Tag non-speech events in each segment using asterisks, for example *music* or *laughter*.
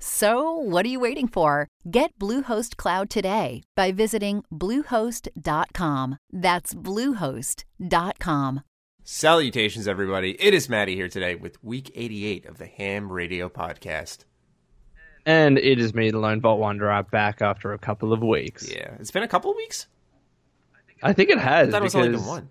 So, what are you waiting for? Get Bluehost Cloud today by visiting Bluehost.com. That's Bluehost.com. Salutations, everybody. It is Maddie here today with week 88 of the Ham Radio Podcast. And it is me, the Lone Vault Wanderer, back after a couple of weeks. Yeah, it's been a couple of weeks. I think it has. I thought it was because... only been one.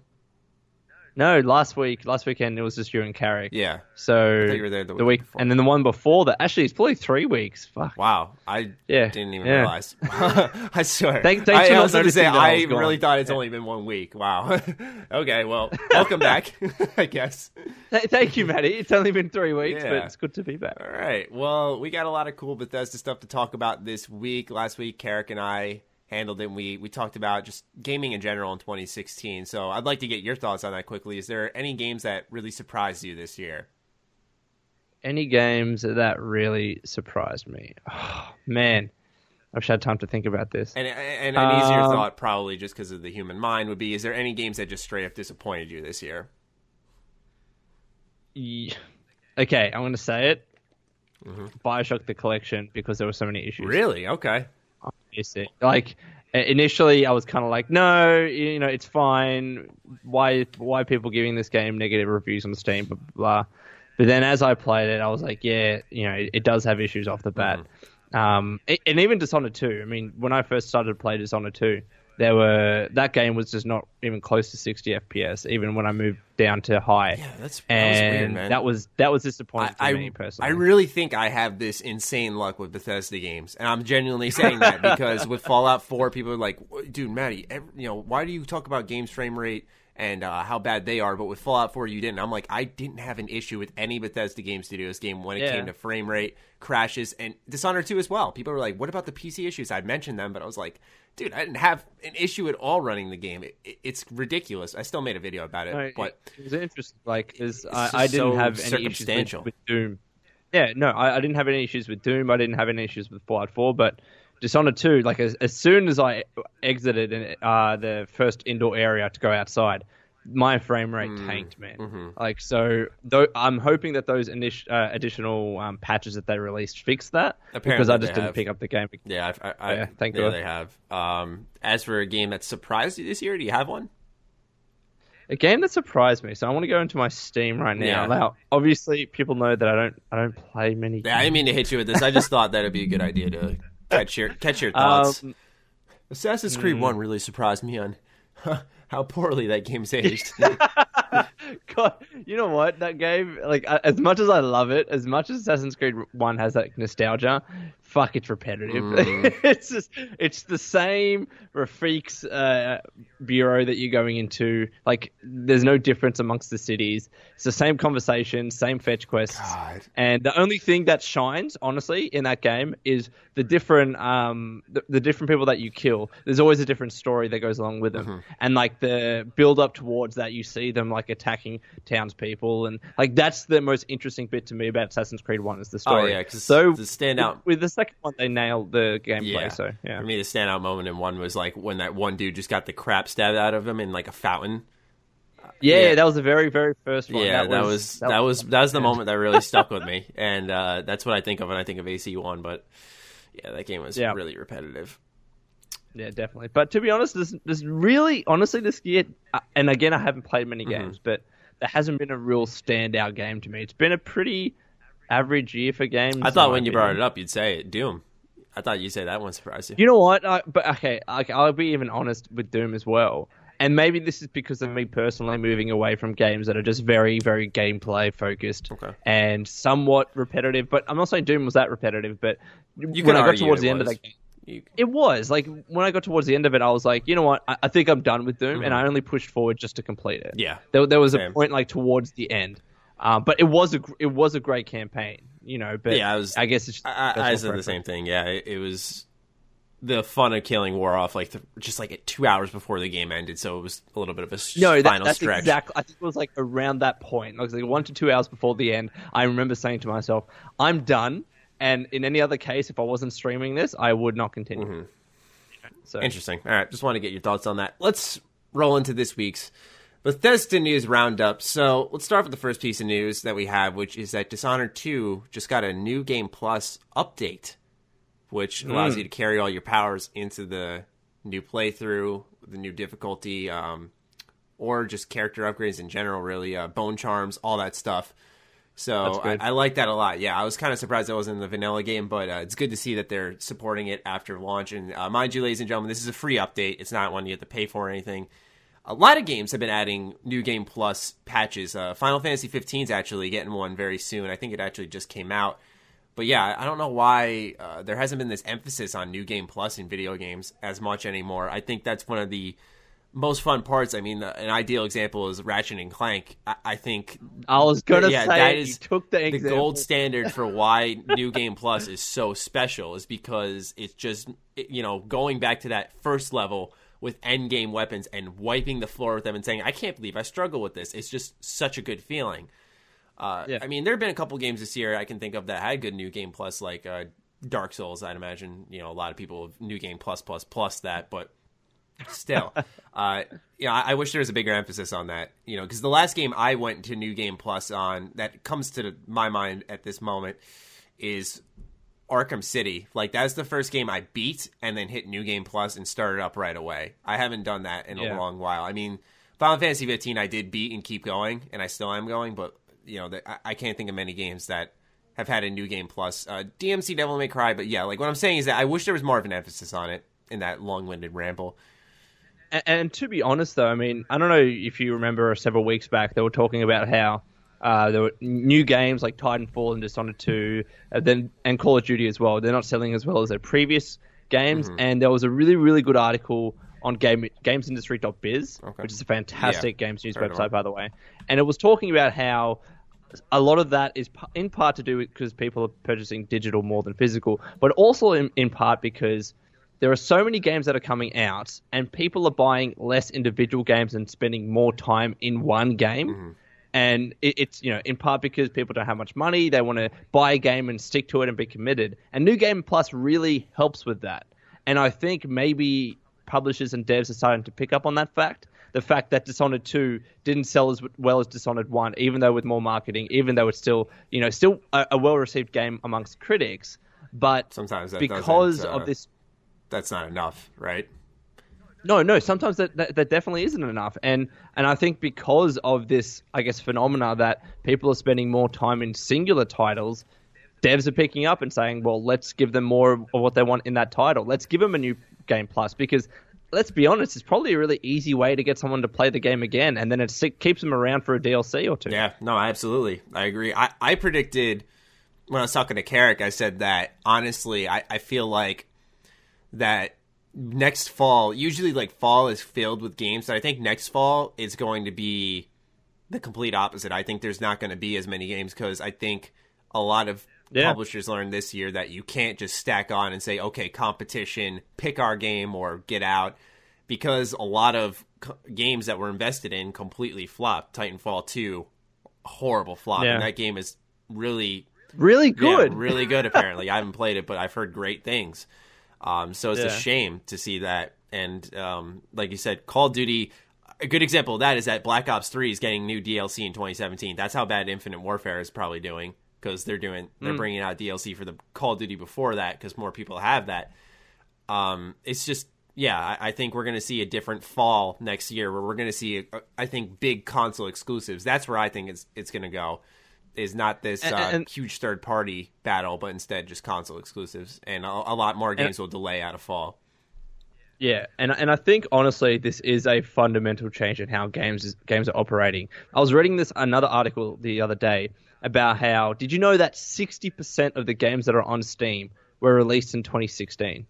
No, last week, last weekend it was just you and Carrick. Yeah. So you were there the the week before. and then the one before that. Actually, it's probably three weeks. Fuck. Wow, I Yeah, didn't even yeah. realize. *laughs* I swear. Thank- thanks I, for I was going to say, I I really thought it's Yeah. only been one week. Wow. *laughs* okay, well, welcome back, *laughs* I guess. Th- thank you, Maddie. It's only been three weeks, Yeah. but it's good to be back. All right. Well, we got a lot of cool Bethesda stuff to talk about this week. Last week, Carrick and I handled it. And we we talked about just gaming in general in 2016. So I'd like to get your thoughts on that quickly. Is there any games that really surprised you this year? Any games that really surprised me? Oh, *sighs* man, I wish I had time to think about this. And and an easier Um, thought, probably just because of the human mind, would be: Is there any games that just straight up disappointed you this year? Ye- Okay, I'm going to say it. Bioshock the Collection because there were so many issues. Mm-hmm. Really? Okay. Obviously. Like initially, I was kind of like, no, you know, it's fine. Why, why people giving this game negative reviews on Steam? Blah, blah, blah. But then as I played it, I was like, yeah, you know, it, it does have issues off the bat. Um, and even Dishonored 2. I mean, when I first started to play Dishonored 2, there were that game was just not even close to 60 FPS, even when I moved down to high. Yeah, that's that was and weird, man. that was that was disappointing I, for me I, personally. I really think I have this insane luck with Bethesda games, and I'm genuinely saying that *laughs* because with Fallout 4, people are like, "Dude, Maddie, ev you know, why do you talk about games frame rate and uh, how bad they are, but with Fallout 4 you didn't?" I'm like, I didn't have an issue with any Bethesda Game Studios game when it Yeah. came to frame rate crashes, and Dishonored 2 as well. People were like, "What about the PC issues?" I mentioned them, but I was like, "Dude, I didn't have an issue at all running the game. It, it, it's ridiculous." I still made a video about it, No, but it, it was interesting. Like, 'cause I, just I didn't so have any issues with, with Doom. Yeah, no, I, I didn't have any issues with Doom. I didn't have any issues with Fallout 4, but Dishonored 2, like as, as soon as I exited in, uh, the first indoor area to go outside, my frame rate Hmm. tanked, man. Mm-hmm. Like so, though I'm hoping that those init- uh, additional um, patches that they released fix that because I just didn't have. pick up the game. Yeah, I, I, I Yeah, thank yeah, God. they have. Um, as for a game that surprised you this year, do you have one? A game that surprised me. So I want to go into my Steam right now. Yeah. Now, obviously, people know that I don't I don't play many. Yeah, I didn't mean to hit you with this. I just *laughs* thought that'd be a good idea to catch your catch your *laughs* thoughts. Um, Assassin's Creed One really surprised me on *laughs* how poorly that game's *laughs* aged. God, you know what? That game, like, as much as I love it, as much as Assassin's Creed One has that nostalgia, fuck, it's repetitive. Mm. *laughs* it's just, it's the same Rafiq's uh, bureau that you're going into. Like, there's no difference amongst the cities. It's the same conversation, same fetch quests, God. and the only thing that shines, honestly, in that game is the different, um, the, the different people that you kill. There's always a different story that goes along with them, Mm-hmm. and like the build up towards that, you see them like attacking townspeople, and like that's the most interesting bit to me about Assassin's Creed One is the story. Oh story. yeah, because so the standout. with, with the second one, they nailed the gameplay. Yeah. So yeah, For me, the standout moment in one was like when that one dude just got the crap stabbed out of him in like a fountain. yeah, yeah. that was the very very first one. Yeah, that, was, that was that was the moment that really stuck with *laughs* me, and uh, that's what I think of when I think of AC One. But yeah, that game was Yeah. really repetitive. Yeah, definitely. But to be honest, this there's really, honestly, this year, uh, and again, I haven't played many Mm-hmm. games, but there hasn't been a real standout game to me. It's been a pretty average year for games. I thought when you brought it up, you'd say it, Doom. I thought you'd say that one surprised you. You know what? I, but okay, like, I'll be even honest with Doom as well. and maybe this is because of me personally moving away from games that are just very, very gameplay focused Okay. and somewhat repetitive. But I'm not saying Doom was that repetitive, but You when I got towards the end of was. that game, You- it was like when I got towards the end of it, I was like, you know what, I, I think I'm done with Doom, and I only pushed forward just to complete it. Mm-hmm. Yeah. there, there was a point like towards the end, um, but it was a it was a great campaign, you know. But Yeah, I was- I guess it's just I, I- said the same thing. Yeah, it, it was the fun of killing wore off like the, just like two hours before the game ended, so it was a little bit of a No, that, that's stretch. exactly. I think it was like around that point, like, like one to two hours before the end. I remember saying to myself, "I'm done." And in any other case, if I wasn't streaming this, I would not continue. Mm-hmm. So Interesting. All right, just want to get your thoughts on that. Let's roll into this week's Bethesda news roundup. So let's start with the first piece of news that we have, which is that Dishonored 2 just got a new Game Plus update, which allows you to carry all your powers into the new playthrough, the new difficulty, um, or just character upgrades in general, really, uh, bone charms, all that stuff. So I. I like that a lot. Yeah, I was kind of surprised that wasn't in the vanilla game, but uh, it's good to see that they're supporting it after launch. And uh, mind you, ladies and gentlemen, this is a free update. It's not one you have to pay for or anything. A lot of games have been adding new game plus patches. Uh, Final Fantasy 15 is actually getting one very soon. I think it actually just came out. But yeah, I don't know why uh, there hasn't been this emphasis on new game plus in video games as much anymore. I think that's one of the most fun parts. I mean, an ideal example is Ratchet and Clank. I, I think I was gonna yeah, say that it. is took the, the gold standard for why New Game Plus is so special is because it's just you know going back to that first level with end game weapons and wiping the floor with them and saying I can't believe I struggle with this. It's just such a good feeling. Uh, Yeah. I mean, there have been a couple games this year I can think of that had good New Game Plus, like uh, Dark Souls. I'd imagine you know a lot of people have New Game Plus Plus Plus that, but still *laughs* uh yeah I, I wish there was a bigger emphasis on that you know because the last game i went to new game plus on that comes to my mind at this moment is arkham city. Like that's the first game i beat and then hit new game plus and started up right away. I haven't done that in a long while. I mean final fantasy 15 i did beat and keep going and i still am going but you know the, I, I can't think of many games that have had a new game plus. Uh, dmc devil may cry but yeah like what i'm saying is that i wish there was more of an emphasis on it in that long-winded ramble. And, and to be honest, though, I mean, I don't know if you remember several weeks back, they were talking about how uh, there were new games like Titanfall and Dishonored 2, and then and Call of Duty as well. They're not selling as well as their previous games, mm-hmm. and there was a really, really good article on game gamesindustry.biz, Okay. which is a fantastic games news of website, it. by the way, and it was talking about how a lot of that is in part to do with because people are purchasing digital more than physical, but also in, in part because there are so many games that are coming out, and people are buying less individual games and spending more time in one game. Mm-hmm. And it, it's you know in part because people don't have much money, they want to buy a game and stick to it and be committed. And New Game Plus really helps with that. And I think maybe publishers and devs are starting to pick up on that fact. The fact that Dishonored 2 didn't sell as well as Dishonored 1, even though with more marketing, even though it's still, you know, still a, a well-received game amongst critics, but Sometimes because uh, of this that's not enough, right? No, no. Sometimes that, that that definitely isn't enough, and and I think because of this, I guess, phenomena that people are spending more time in singular titles, devs are picking up and saying, well, let's give them more of what they want in that title. Let's give them a new game plus because. Let's be honest, it's probably a really easy way to get someone to play the game again, and then it keeps them around for a DLC or two. Yeah, no, absolutely. I agree. I, I predicted when I was talking to Carrick, I said that honestly, I, I feel like that next fall, usually like fall is filled with games, but I think next fall is going to be the complete opposite. I think there's not going to be as many games because I think a lot of Yeah. publishers learned this year that you can't just stack on and say, okay, competition, pick our game or get out, because a lot of co- games that were invested in completely flopped. Titanfall 2, horrible flop. Yeah. And that game is really Really good. yeah, really good. Apparently, I haven't played it, but I've heard great things. Um, so it's a shame to see that. And um, like you said, Call of Duty. A good example of that is that Black Ops Three is getting new DLC in 2017. That's how bad Infinite Warfare is probably doing because they're doing they're Hmm. bringing out DLC for the Call of Duty before that because more people have that. Um, it's just yeah, I, I think we're going to see a different fall next year where we're going to see uh, I think big console exclusives. That's where I think it's it's going to go. Is not this uh, And- and- huge third party battle, but instead just console exclusives, and a, a lot more games will delay out of fall. Yeah, and and I think honestly, this is a fundamental change in how games is, games are operating. I was reading this another article the other day about how did you know that sixty percent of the games that are on Steam were released in 2016?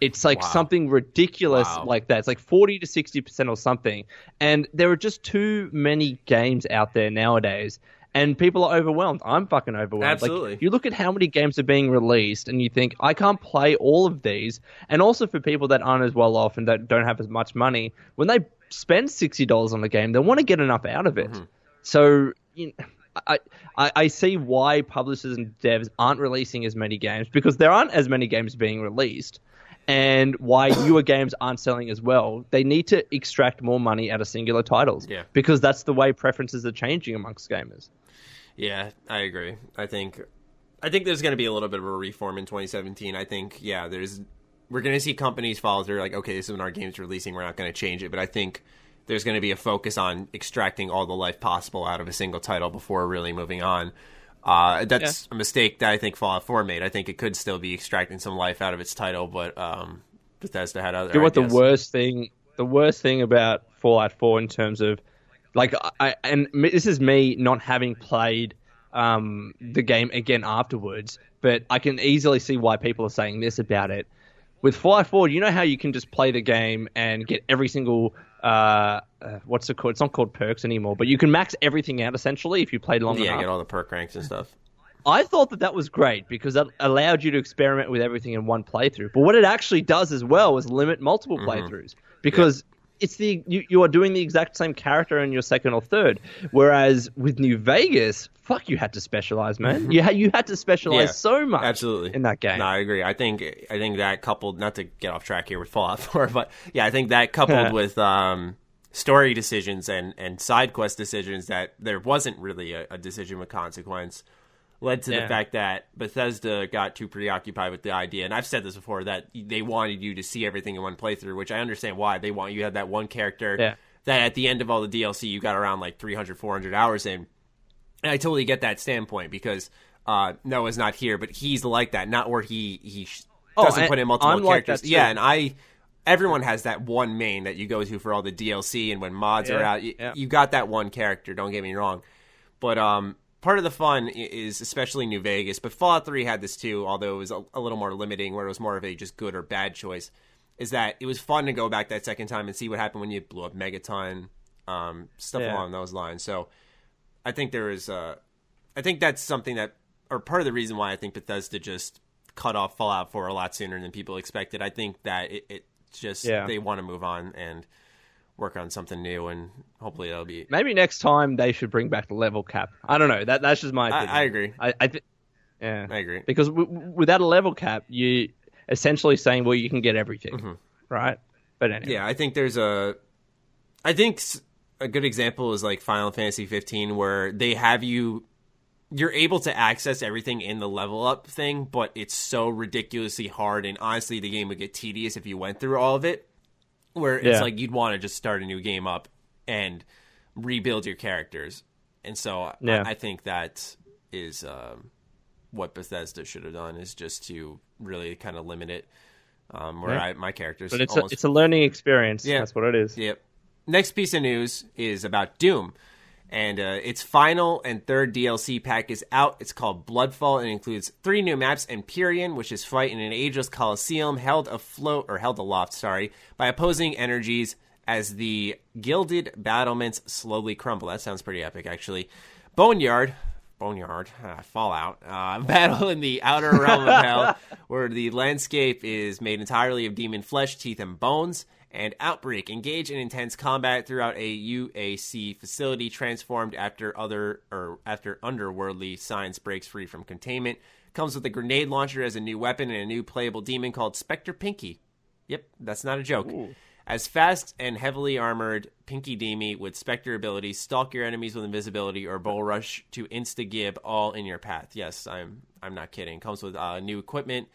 It's like Wow. something ridiculous Wow. like that. It's like 40 to 60% or something. And there are just too many games out there nowadays. And people are overwhelmed. I'm fucking overwhelmed. Absolutely. Like, you look at how many games are being released and you think, I can't play all of these. And also for people that aren't as well off and that don't have as much money, when they spend $60 on a game, they want to get enough out of it. Mm-hmm. So, you know, I, I, I see why publishers and devs aren't releasing as many games because there aren't as many games being released, and why *coughs* newer games aren't selling as well. They need to extract more money out of singular titles Yeah. because that's the way preferences are changing amongst gamers. Yeah, I agree. I think I think there's going to be a little bit of a reform in 2017. I think yeah, there's we're going to see companies follow through like okay, this is when our game's releasing, we're not going to change it, but I think there's going to be a focus on extracting all the life possible out of a single title before really moving on. Uh, that's a mistake that I think Fallout 4 made. I think it could still be extracting some life out of its title, but um, Bethesda had other. You know what the worst thing? The worst thing about Fallout 4 in terms of like I and this is me not having played um, the game again afterwards, but I can easily see why people are saying this about it. With Fallout 4, you know how you can just play the game and get every single uh, uh, what's it called? It's not called perks anymore, but you can max everything out essentially if you played long Yeah, enough. Yeah, get all the perk ranks and stuff. I thought that that was great because that allowed you to experiment with everything in one playthrough. But what it actually does as well is limit multiple playthroughs because it's the you, you are doing the exact same character in your second or third. Whereas with New Vegas, fuck, you had to specialize, man. You had you had to specialize Yeah, so much, absolutely in that game. No, I agree. I think I think that coupled not to get off track here with Fallout *laughs* 4, but yeah, I think that coupled with um, story decisions and and side quest decisions that there wasn't really a, a decision with consequence led to the fact that Bethesda got too preoccupied with the idea, and I've said this before that they wanted you to see everything in one playthrough, which I understand why they want you to have that one character Yeah. that at the end of all the DLC you got around like 300 400 hours in. And I totally get that standpoint because uh, Noah's not here, but he's like that, not where he he sh- Oh, doesn't put in multiple I'm characters. too. yeah, and I everyone has that one main that you go to for all the DLC, and when mods are out, you, yeah. you got that one character. Don't get me wrong, but um, part of the fun is especially New Vegas. But Fallout Three had this too, although it was a, a little more limiting, where it was more of a just good or bad choice. Is that it was fun to go back that second time and see what happened when you blew up Megaton, um, stuff Yeah. along those lines. So I think there is, uh, I think that's something that, or part of the reason why I think Bethesda just cut off Fallout 4 a lot sooner than people expected. I think that it, it just Yeah. they want to move on and work on something new, and hopefully that'll be. Maybe next time they should bring back the level cap. I don't know. That that's just my I, opinion. I agree. I, I think. Yeah, I agree. because w- without a level cap, you essentially saying, well, you can get everything, right? But anyway, Mm-hmm. Yeah, I think there's a. I think a good example is like Final Fantasy 15, where they have you. You're able to access everything in the level up thing, but it's so ridiculously hard, and honestly, the game would get tedious if you went through all of it. Where it's Yeah. like you'd want to just start a new game up and rebuild your characters, and so Yeah. I, I think that is um, what Bethesda should have done is just to really kind of limit it. Um, where Yeah. I, my characters, but it's almost a, it's a learning experience. Yeah. that's what it is. Yep. Next piece of news is about Doom. And uh, its final and third DLC pack is out. It's called Bloodfall and includes three new maps Empyrean, which is fight in an ageless coliseum held afloat, or held aloft, sorry, by opposing energies as the gilded battlements slowly crumble. That sounds pretty epic, actually. Boneyard, Boneyard, *laughs* ah, Fallout, uh, *laughs* battle in the outer realm of hell, *laughs* where the landscape is made entirely of demon flesh, teeth, and bones. And Outbreak engage in intense combat throughout a UAC facility transformed after other or after underworldly science breaks free from containment. Comes with a grenade launcher as a new weapon and a new playable demon called Spectre Pinky. Yep, that's not a joke. As fast and heavily armored Pinky Demi with Spectre abilities, stalk your enemies with invisibility or bull rush to insta gib all in your path. Yes, I'm I'm not kidding. Comes with uh, new equipment,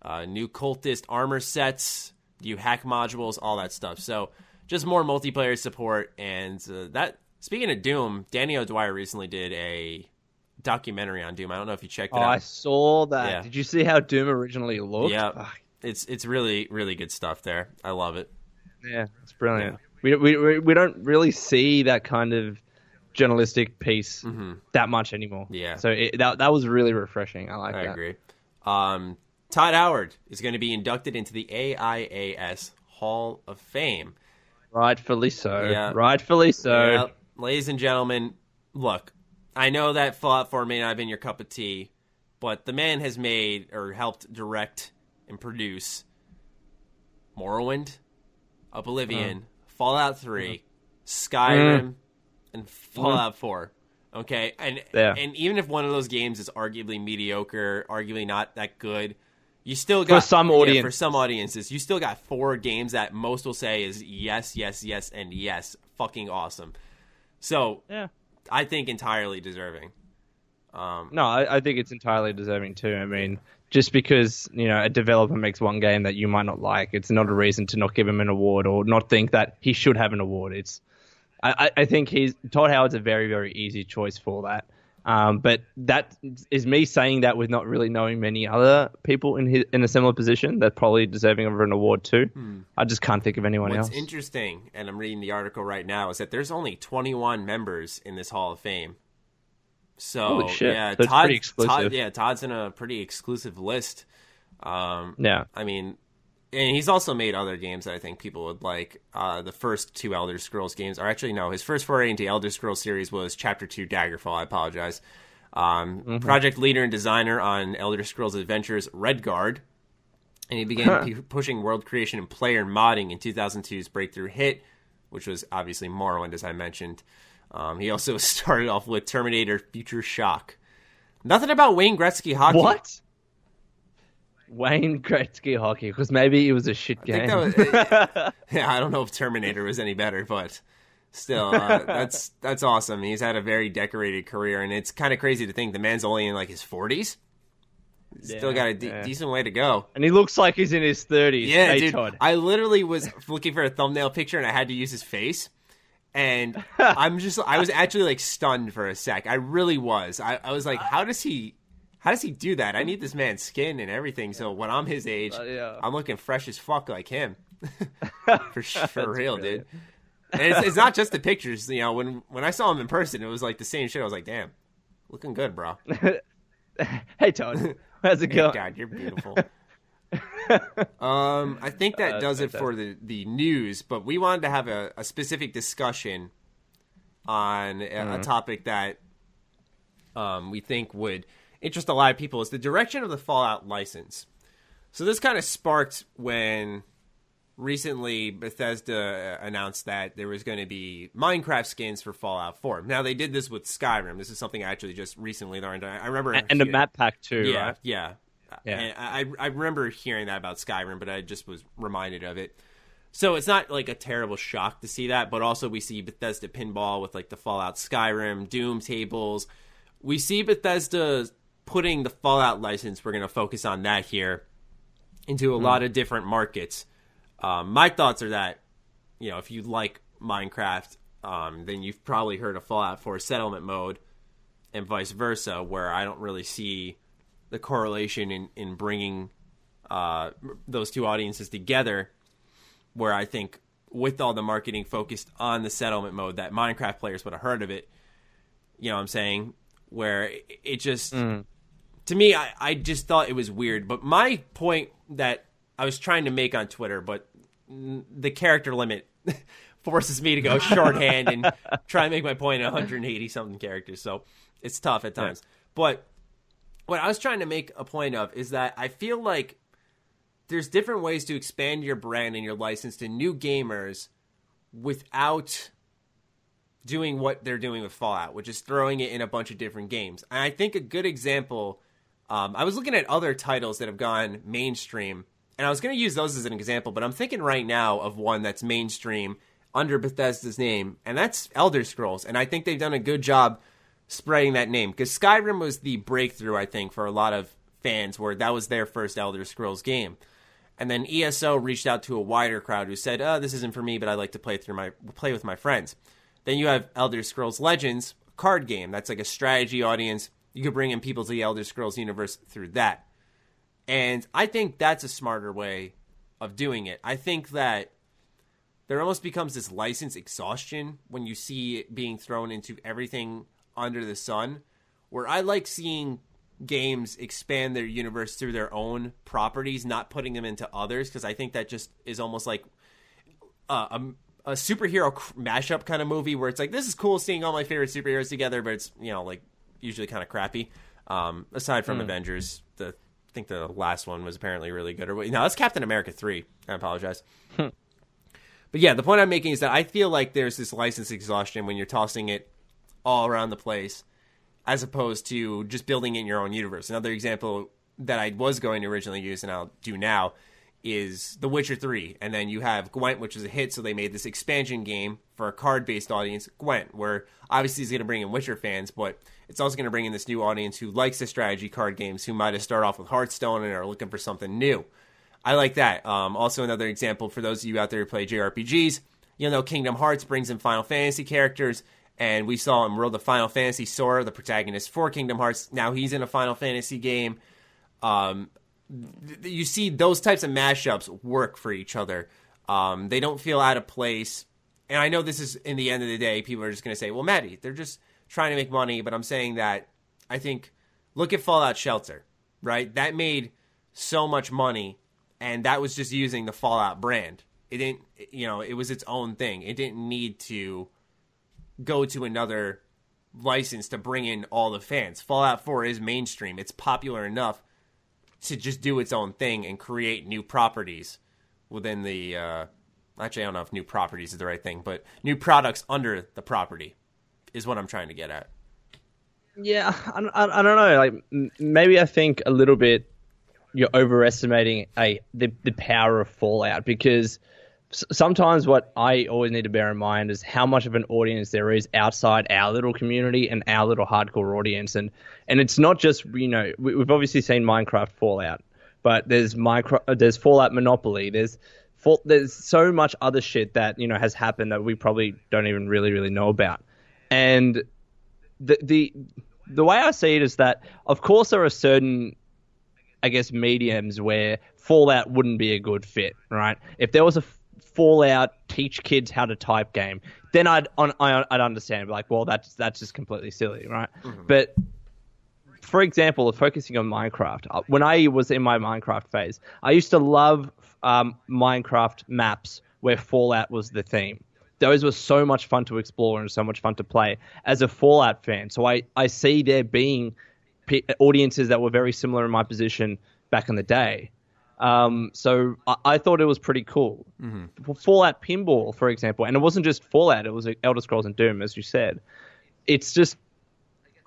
uh, new cultist armor sets, new hack modules, all that stuff. So just more multiplayer support and uh, that. Speaking of Doom, Danny O'Dwyer recently did a documentary on Doom. I don't know if you checked it Oh, out. I saw that. Yeah. Did you see how Doom originally looked? Yeah. It's it's really really good stuff there. I love it. Yeah, it's brilliant. We, we we don't really see that kind of journalistic piece that much anymore. Mm-hmm. Yeah. So it, that that was really refreshing. I like I that. agree. Um, Todd Howard is going to be inducted into the AIAS Hall of Fame. Rightfully so. Yeah. Rightfully so. Well, ladies and gentlemen, look, I know that Fallout 4 may not have been your cup of tea, but the man has made or helped direct and produce Morrowind, Oblivion, Fallout 3, Skyrim, mm. and Fallout mm. 4. Okay, and Yeah. and even if one of those games is arguably mediocre, arguably not that good, you still got some yeah, audience. for some audiences, you still got four games that most will say is yes, yes, yes, and yes, fucking awesome. So Yeah. I think entirely deserving. Um, No, I, I think it's entirely deserving too. I mean, just because you know a developer makes one game that you might not like, it's not a reason to not give him an award or not think that he should have an award. It's, I, I I think he's Todd Howard's a very very easy choice for that. Um, but that is me saying that with not really knowing many other people in his, in a similar position that probably deserving of an award too. I just can't think of anyone What's else. interesting, and I'm reading the article right now, is that there's only 21 members in this Hall of Fame. So yeah, Todd, pretty exclusive. Todd, yeah, Todd's in a pretty exclusive list. Um, yeah. I mean, and he's also made other games that I think people would like. Uh, the first two Elder Scrolls games, or actually no, his first foray into Elder Scrolls series was Chapter Two Daggerfall. I apologize. Um, Mm-hmm. Project leader and designer on Elder Scrolls Adventures Redguard, and he began pu- pushing world creation and player modding in 2002's breakthrough hit, which was obviously Morrowind, as I mentioned. Um, he also *laughs* started off with Terminator Future Shock. Nothing about Wayne Gretzky hockey. What? Wayne Gretzky hockey, because maybe it was a shit I game. that was, *laughs* yeah, I don't know if Terminator was any better, but still, uh, *laughs* that's that's awesome. He's had a very decorated career, and it's kind of crazy to think the man's only in like his forties. Still Yeah, got a de- yeah. decent way to go. and he looks like he's in his thirties. Yeah, hey, dude. Todd. I literally was looking for a thumbnail picture, and I had to use his face. And *laughs* I'm just, I was actually like stunned for a sec. I really was. I, I was like, how does he, how does he do that? I need this man's skin and everything. So when I'm his age, Uh, yeah. I'm looking fresh as fuck like him. *laughs* for for real, dude. And it's, it's not just the pictures. You know, when when I saw him in person, it was like the same shit. I was like, damn, looking good, bro. *laughs* hey Todd, how's it *laughs* going? God, you're beautiful. um, I think that Uh, does it for the, the news, but we wanted to have a, a specific discussion on a, Mm-hmm. a topic that um, we think would interest a lot of people is the direction of the Fallout license. So this kind of sparked when recently Bethesda uh, announced that there was going to be Minecraft skins for Fallout 4. Now they did this with Skyrim. This is something I actually just recently learned. I remember And the map pack too, yeah, right? yeah. Yeah. And I, I remember hearing that about Skyrim, but I just was reminded of it. So it's not like a terrible shock to see that, but also we see Bethesda pinball with like the Fallout Skyrim, Doom tables. We see Bethesda putting the Fallout license, we're going to focus on that here, into a lot of different markets. Um, my thoughts are that, you know, if you like Minecraft, um, then you've probably heard of Fallout 4 settlement mode and vice versa, where I don't really see the correlation in, in bringing uh, those two audiences together. Where I think with all the marketing focused on the settlement mode, that Minecraft players would have heard of it. You know what I'm saying? Where it, it just, to me, I, I just thought it was weird. But my point that I was trying to make on Twitter, but the character limit *laughs* forces me to go *laughs* shorthand and try and make my point in 180 something characters. So it's tough at times. But what I was trying to make a point of is that I feel like there's different ways to expand your brand and your license to new gamers without doing what they're doing with Fallout, which is throwing it in a bunch of different games. And I think a good example, um, I was looking at other titles that have gone mainstream, and I was going to use those as an example, but I'm thinking right now of one that's mainstream under Bethesda's name, and that's Elder Scrolls. And I think they've done a good job spreading that name because Skyrim was the breakthrough, I think, for a lot of fans, where that was their first Elder Scrolls game. And then ESO reached out to a wider crowd who said, "Oh, this isn't for me, but I like to play through my play with my friends." Then you have Elder Scrolls Legends, card game that's like a strategy audience. You could bring in people to the Elder Scrolls universe through that. And I think that's a smarter way of doing it. I think that there almost becomes this license exhaustion when you see it being thrown into everything under the sun. Where I like seeing games expand their universe through their own properties, not putting them into others, because I think that just is almost like uh, a, a superhero mashup kind of movie where it's like this is cool seeing all my favorite superheroes together, but it's you know like usually kind of crappy. Um, aside from mm. Avengers, the I think the last one was apparently really good. Or no, that's Captain America three. I apologize. Hmm. but yeah, the point I'm making is that I feel like there's this license exhaustion when you're tossing it all around the place as opposed to just building in your own universe. Another example that I was going to originally use and I'll do now is The Witcher 3. And then you have Gwent, which was a hit, so they made this expansion game for a card based audience, Gwent, where obviously is going to bring in Witcher fans, but it's also going to bring in this new audience who likes the strategy card games, who might have started off with Hearthstone and are looking for something new. I like that. Um, also, another example for those of you out there who play JRPGs, you know, Kingdom Hearts brings in Final Fantasy characters and we saw in World of Final Fantasy Sora, the protagonist for Kingdom Hearts. Now he's in a Final Fantasy game. Um, th- you see those types of mashups work for each other. Um, they don't feel out of place. And I know this is in the end of the day, people are just going to say, "Well, Maddie, they're just trying to make money." But I'm saying that I think look at Fallout Shelter, right? That made so much money, and that was just using the Fallout brand. It didn't, you know, it was its own thing. It didn't need to go to another license to bring in all the fans. Fallout 4 is mainstream. It's popular enough to just do its own thing and create new properties within the uh, actually I don't know if new properties is the right thing, but new products under the property is what I'm trying to get at. Yeah, I, I, I don't know. Like maybe I think a little bit you're overestimating a the the power of Fallout because sometimes what I always need to bear in mind is how much of an audience there is outside our little community and our little hardcore audience, and and it's not just you know we, have obviously seen Minecraft Fallout, but there's micro uh, there's Fallout Monopoly, there's there's so much other shit that you know has happened that we probably don't even really really know about, and the the the way I see it is that of course there are certain I guess mediums where Fallout wouldn't be a good fit, right? If there was a Fallout teach kids how to type game, then I'd on, I'd understand. Like, well, that's that's just completely silly, right? Mm-hmm. But for example, focusing on Minecraft, uh, when I was in my Minecraft phase, I used to love um, Minecraft maps where Fallout was the theme. Those were so much fun to explore and so much fun to play as a Fallout fan. So I, I see there being audiences that were very similar in my position back in the day. Um, so I, I, thought it was pretty cool. Mm-hmm. Fallout Pinball, for example, and it wasn't just Fallout; it was Elder Scrolls and Doom, as you said. It's just,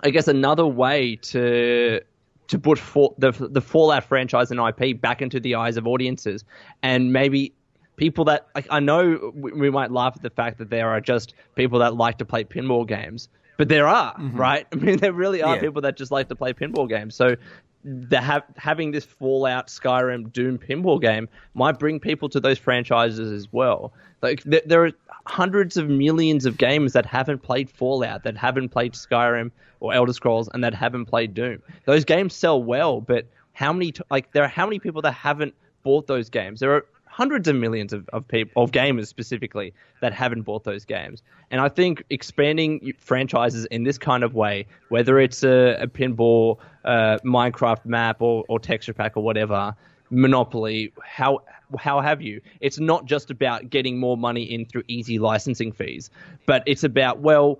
I guess, another way to to put for, the the Fallout franchise and IP back into the eyes of audiences, and maybe people that like, I know we, we might laugh at the fact that there are just people that like to play pinball games, but there are, mm-hmm. right? *laughs* I mean, there really are yeah. people that just like to play pinball games. So the have, having this Fallout, Skyrim, Doom pinball game might bring people to those franchises as well. Like there, there, are hundreds of millions of gamers that haven't played Fallout, that haven't played Skyrim or Elder Scrolls, and that haven't played Doom. Those games sell well, but how many like there are how many people that haven't bought those games? There are hundreds of millions of, of people of gamers specifically that haven't bought those games. And I think expanding franchises in this kind of way, whether it's a, a pinball, uh, Minecraft map, or, or texture pack, or whatever, Monopoly, how how have you? It's not just about getting more money in through easy licensing fees, but it's about well,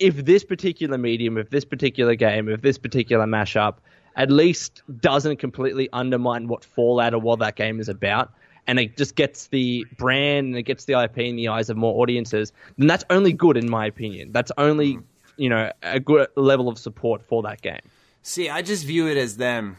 if this particular medium, if this particular game, if this particular mashup at least doesn't completely undermine what Fallout or what that game is about, and it just gets the brand and it gets the IP in the eyes of more audiences, then that's only good in my opinion. That's only hmm. you know a good level of support for that game. See, I just view it as them.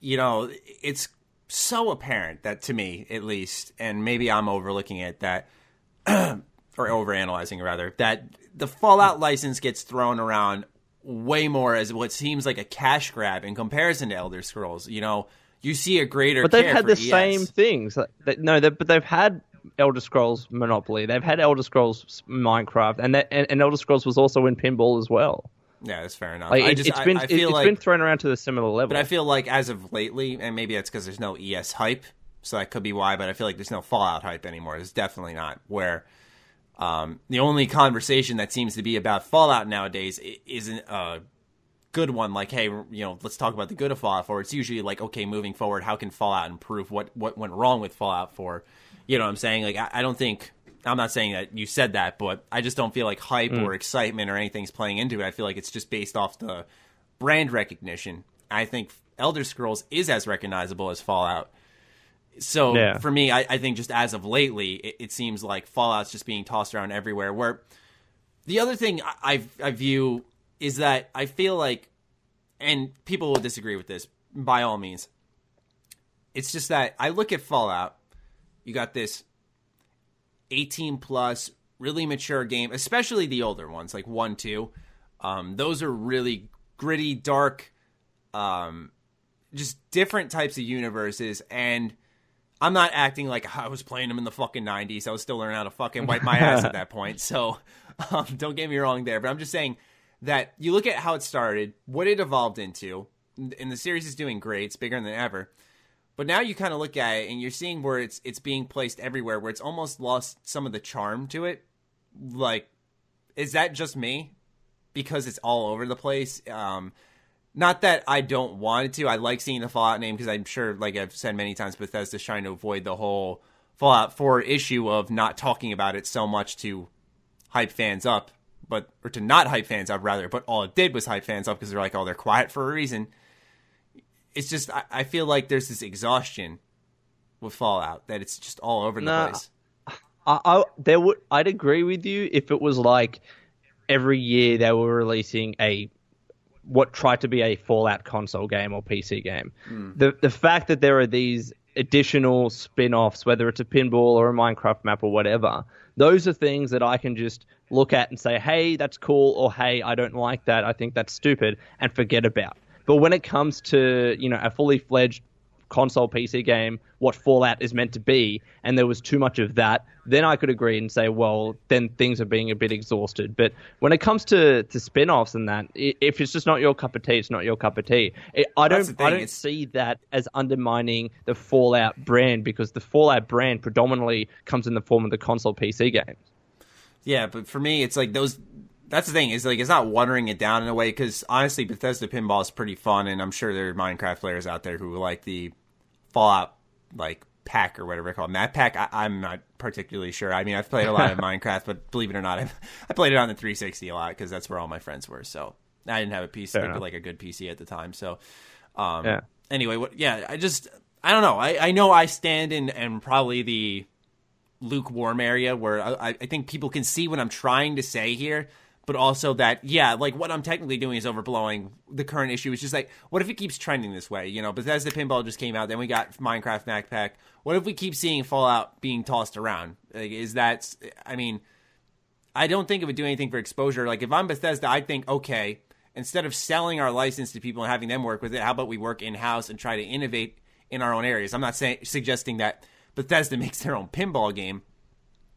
You know, it's so apparent that to me, at least, and maybe I'm overlooking it that, *clears throat* or overanalyzing rather, that the Fallout license gets thrown around way more as what seems like a cash grab in comparison to Elder Scrolls. You know, you see a greater. But they've had the ES. same things. no, but they've had Elder Scrolls Monopoly. They've had Elder Scrolls Minecraft, and, that, and, and Elder Scrolls was also in pinball as well. Yeah, that's fair enough. Like I just, has I- been I, feel it's like, been thrown around to the similar level. but I feel like as of lately, and maybe that's because there's no ES hype, so that could be why. But I feel like there's no Fallout hype anymore. It's definitely not. Where um, the only conversation that seems to be about Fallout nowadays isn't a good one. Like, hey, you know, let's talk about the good of Fallout 4. It's usually like, okay, moving forward, how can Fallout improve? What what went wrong with Fallout 4? You know what I'm saying? Like, I, I don't think. I'm not saying that you said that, but I just don't feel like hype or mm. excitement or anything's playing into it. I feel like it's just based off the brand recognition. I think Elder Scrolls is as recognizable as Fallout. So Yeah. for me, I, I think just as of lately, it, it seems like Fallout's just being tossed around everywhere. Where the other thing I, I I view is that I feel like, and people will disagree with this by all means. It's just that I look at Fallout. You got this 18 plus, really mature game, especially the older ones like one, two. Um, those are really gritty, dark, um, just different types of universes. And I'm not acting like I was playing them in the fucking 90s. I was still learning how to fucking wipe my ass at *laughs* that point. So *laughs* um, don't get me wrong there. But I'm just saying that you look at how it started, what it evolved into, and the series is doing great. It's bigger than ever. But now you kind of look at it and you're seeing where it's it's being placed everywhere, where it's almost lost some of the charm to it. Like, is that just me? Because it's all over the place. Um, not that I don't want it to. I like seeing the Fallout name because I'm sure, like I've said many times, Bethesda's trying to avoid the whole Fallout 4 issue of not talking about it so much to hype fans up, but or to not hype fans up rather. But all it did was hype fans up because they're like, oh, they're quiet for a reason. It's just I, I feel like there's this exhaustion with Fallout that it's just all over the place. I, I there would I'd agree with you if it was like every year they were releasing a what tried to be a Fallout console game or PC game. Hmm. The the fact that there are these additional spin-offs whether it's a pinball or a Minecraft map or whatever those are things that I can just look at and say hey that's cool or hey I don't like that I think that's stupid and forget about. But when it comes to, you know, a fully fledged console PC game, what Fallout is meant to be, and there was too much of that, then I could agree and say, well, then things are being a bit exhausted. But when it comes to, to spin offs and that, if it's just not your cup of tea, it's not your cup of tea. It, I don't I thing, don't see that as undermining the Fallout brand because the Fallout brand predominantly comes in the form of the console PC games. Yeah, but for me, it's like those. That's the thing is like it's not watering it down in a way because honestly, Bethesda pinball is pretty fun, and I'm sure there are Minecraft players out there who like the Fallout like pack or whatever they call it, map pack. I, I'm not particularly sure. I mean, I've played a lot of *laughs* Minecraft, but believe it or not, I've, I played it on the 360 a lot because that's where all my friends were. So I didn't have a PC, like a good PC at the time. So um, Yeah. anyway, what? Yeah, I just I don't know. I, I know I stand in and probably the lukewarm area where I, I think people can see what I'm trying to say here, but also that yeah, like what I'm technically doing is overblowing the current issue. It's just like, what if it keeps trending this way? You know, Bethesda Pinball just came out, then we got Minecraft Backpack. What if we keep seeing Fallout being tossed around? Like, is that? I mean, I don't think it would do anything for exposure. Like if I'm Bethesda, I think okay, instead of selling our license to people and having them work with it, how about we work in house and try to innovate in our own areas? I'm not saying suggesting that Bethesda *laughs* makes their own pinball game,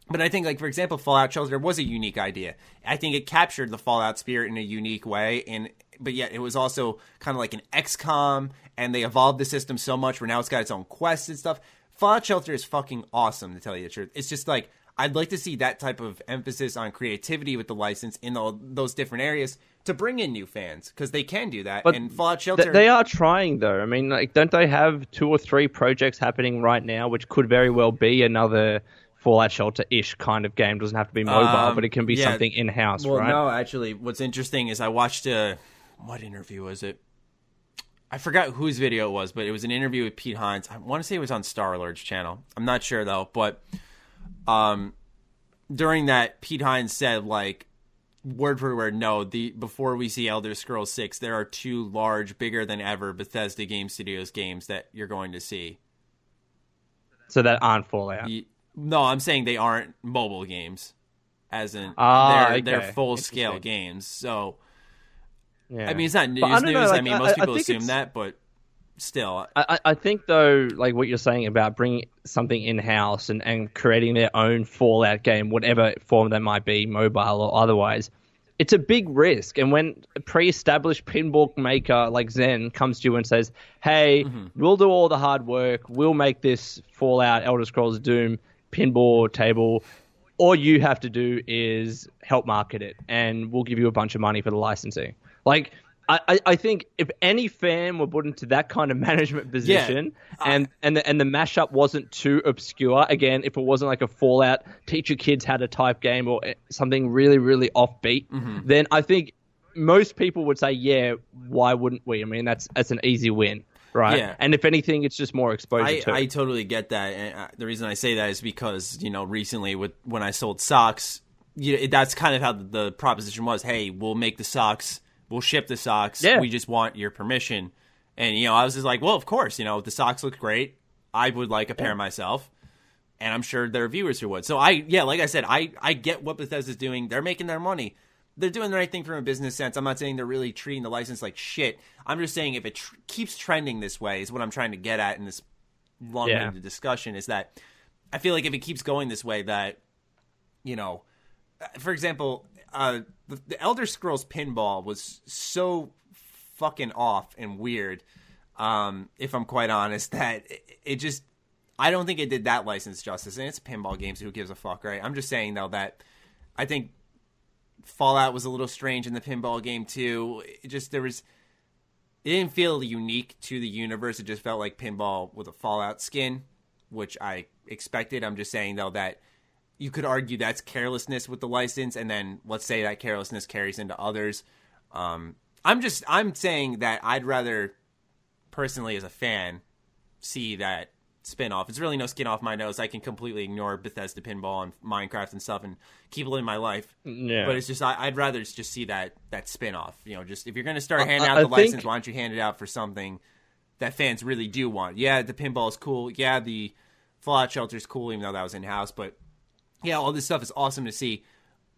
but I think like for example, Fallout Shelter was a unique idea. I think it captured the Fallout spirit in a unique way, and but yet it was also kind of like an XCOM, and they evolved the system so much where now it's got its own quests and stuff. Fallout Shelter is fucking awesome to tell you the truth. It's just like I'd like to see that type of emphasis on creativity with the license in all those different areas to bring in new fans because they can do that. But and Fallout Th- Shelter, they are trying though. I mean, like, don't they have two or three projects happening right now, which could very well be another Fallout Shelter-ish kind of game? Doesn't have to be mobile, Um, but it can be yeah. something in-house, Well, right? no, actually, what's interesting is I watched a what interview was it? I forgot whose video it was, but it was an interview with Pete Hines. I want to say it was on Star Lord's channel. I'm not sure though, but um, during that, Pete Hines said like word for word, no. The before we see Elder Scrolls Six, there are two large, bigger than ever Bethesda Game Studios games that you're going to see. So that aren't Fallout. No, I'm saying they aren't mobile games, as in Ah, they're okay. they're full scale games. So Yeah. I mean, it's not news I news. know, I mean, most I people think assume it's- that, but still, I, I- I think though, like what you're saying about bringing something in house and, and creating their own Fallout game, whatever form that might be, mobile or otherwise, it's a big risk. And when a pre-established pinball maker like Zen comes to you and says, "Hey, Mm-hmm. we'll do all the hard work. We'll make this Fallout, Elder Scrolls, Doom pinball table. All you have to do is help market it, and we'll give you a bunch of money for the licensing." Like. I, I- I think if any fan were put into that kind of *laughs* management position and, and, the, and the mashup wasn't too obscure, again, if it wasn't like a Fallout, teach your kids how to type game or eh, something really, really offbeat, Mm-hmm. then I think most people would say, yeah, why wouldn't we? I mean, that's that's an easy win, right? Yeah. And if anything, it's just more exposure I, to I totally get that. And uh, the reason I say that is because you know recently with when I sold socks, you know, that's kind of how the, proposition was. Hey, we'll make the socks, we'll ship the socks. Yeah. We just want your permission. And you know, I was just like, well, of course. You know, the socks look great. I would like a pair myself, and I'm sure there are viewers who would. So I, yeah, like I said, I I get what Bethesda's doing. They're making their money. They're doing the right thing from a business sense. I'm not saying they're really treating the license like shit. I'm just saying if it tr- keeps trending this way, is what I'm trying to get at in this long-winded Yeah. discussion. Is that I feel like if it keeps going this way, that you know, uh, for example, uh, the, the Elder Scrolls pinball was so fucking off and weird. Um, if I'm quite honest, that it, it just I don't think it did that license justice. And it's a pinball game, so who gives a fuck, right? I'm just saying though that I think Fallout was a little strange in the pinball game too. It just there was it didn't feel unique to the universe. It just felt like pinball with a Fallout skin, which I expected. I'm just saying though that you could argue that's carelessness with the license, and then let's say that carelessness carries into others. Um, I'm just I'm saying that I'd rather personally as a fan see that spin-off. It's really no skin off my nose. I can completely ignore Bethesda pinball and Minecraft and stuff and keep living my life. Yeah. But it's just I, I'd rather just see that that spin-off. You know, just if you're going to start I- handing out I the license, think- why don't you hand it out for something that fans really do want? Yeah, the pinball is cool. Yeah, the Fallout shelter is cool, even though that was in house. But yeah, all this stuff is awesome to see.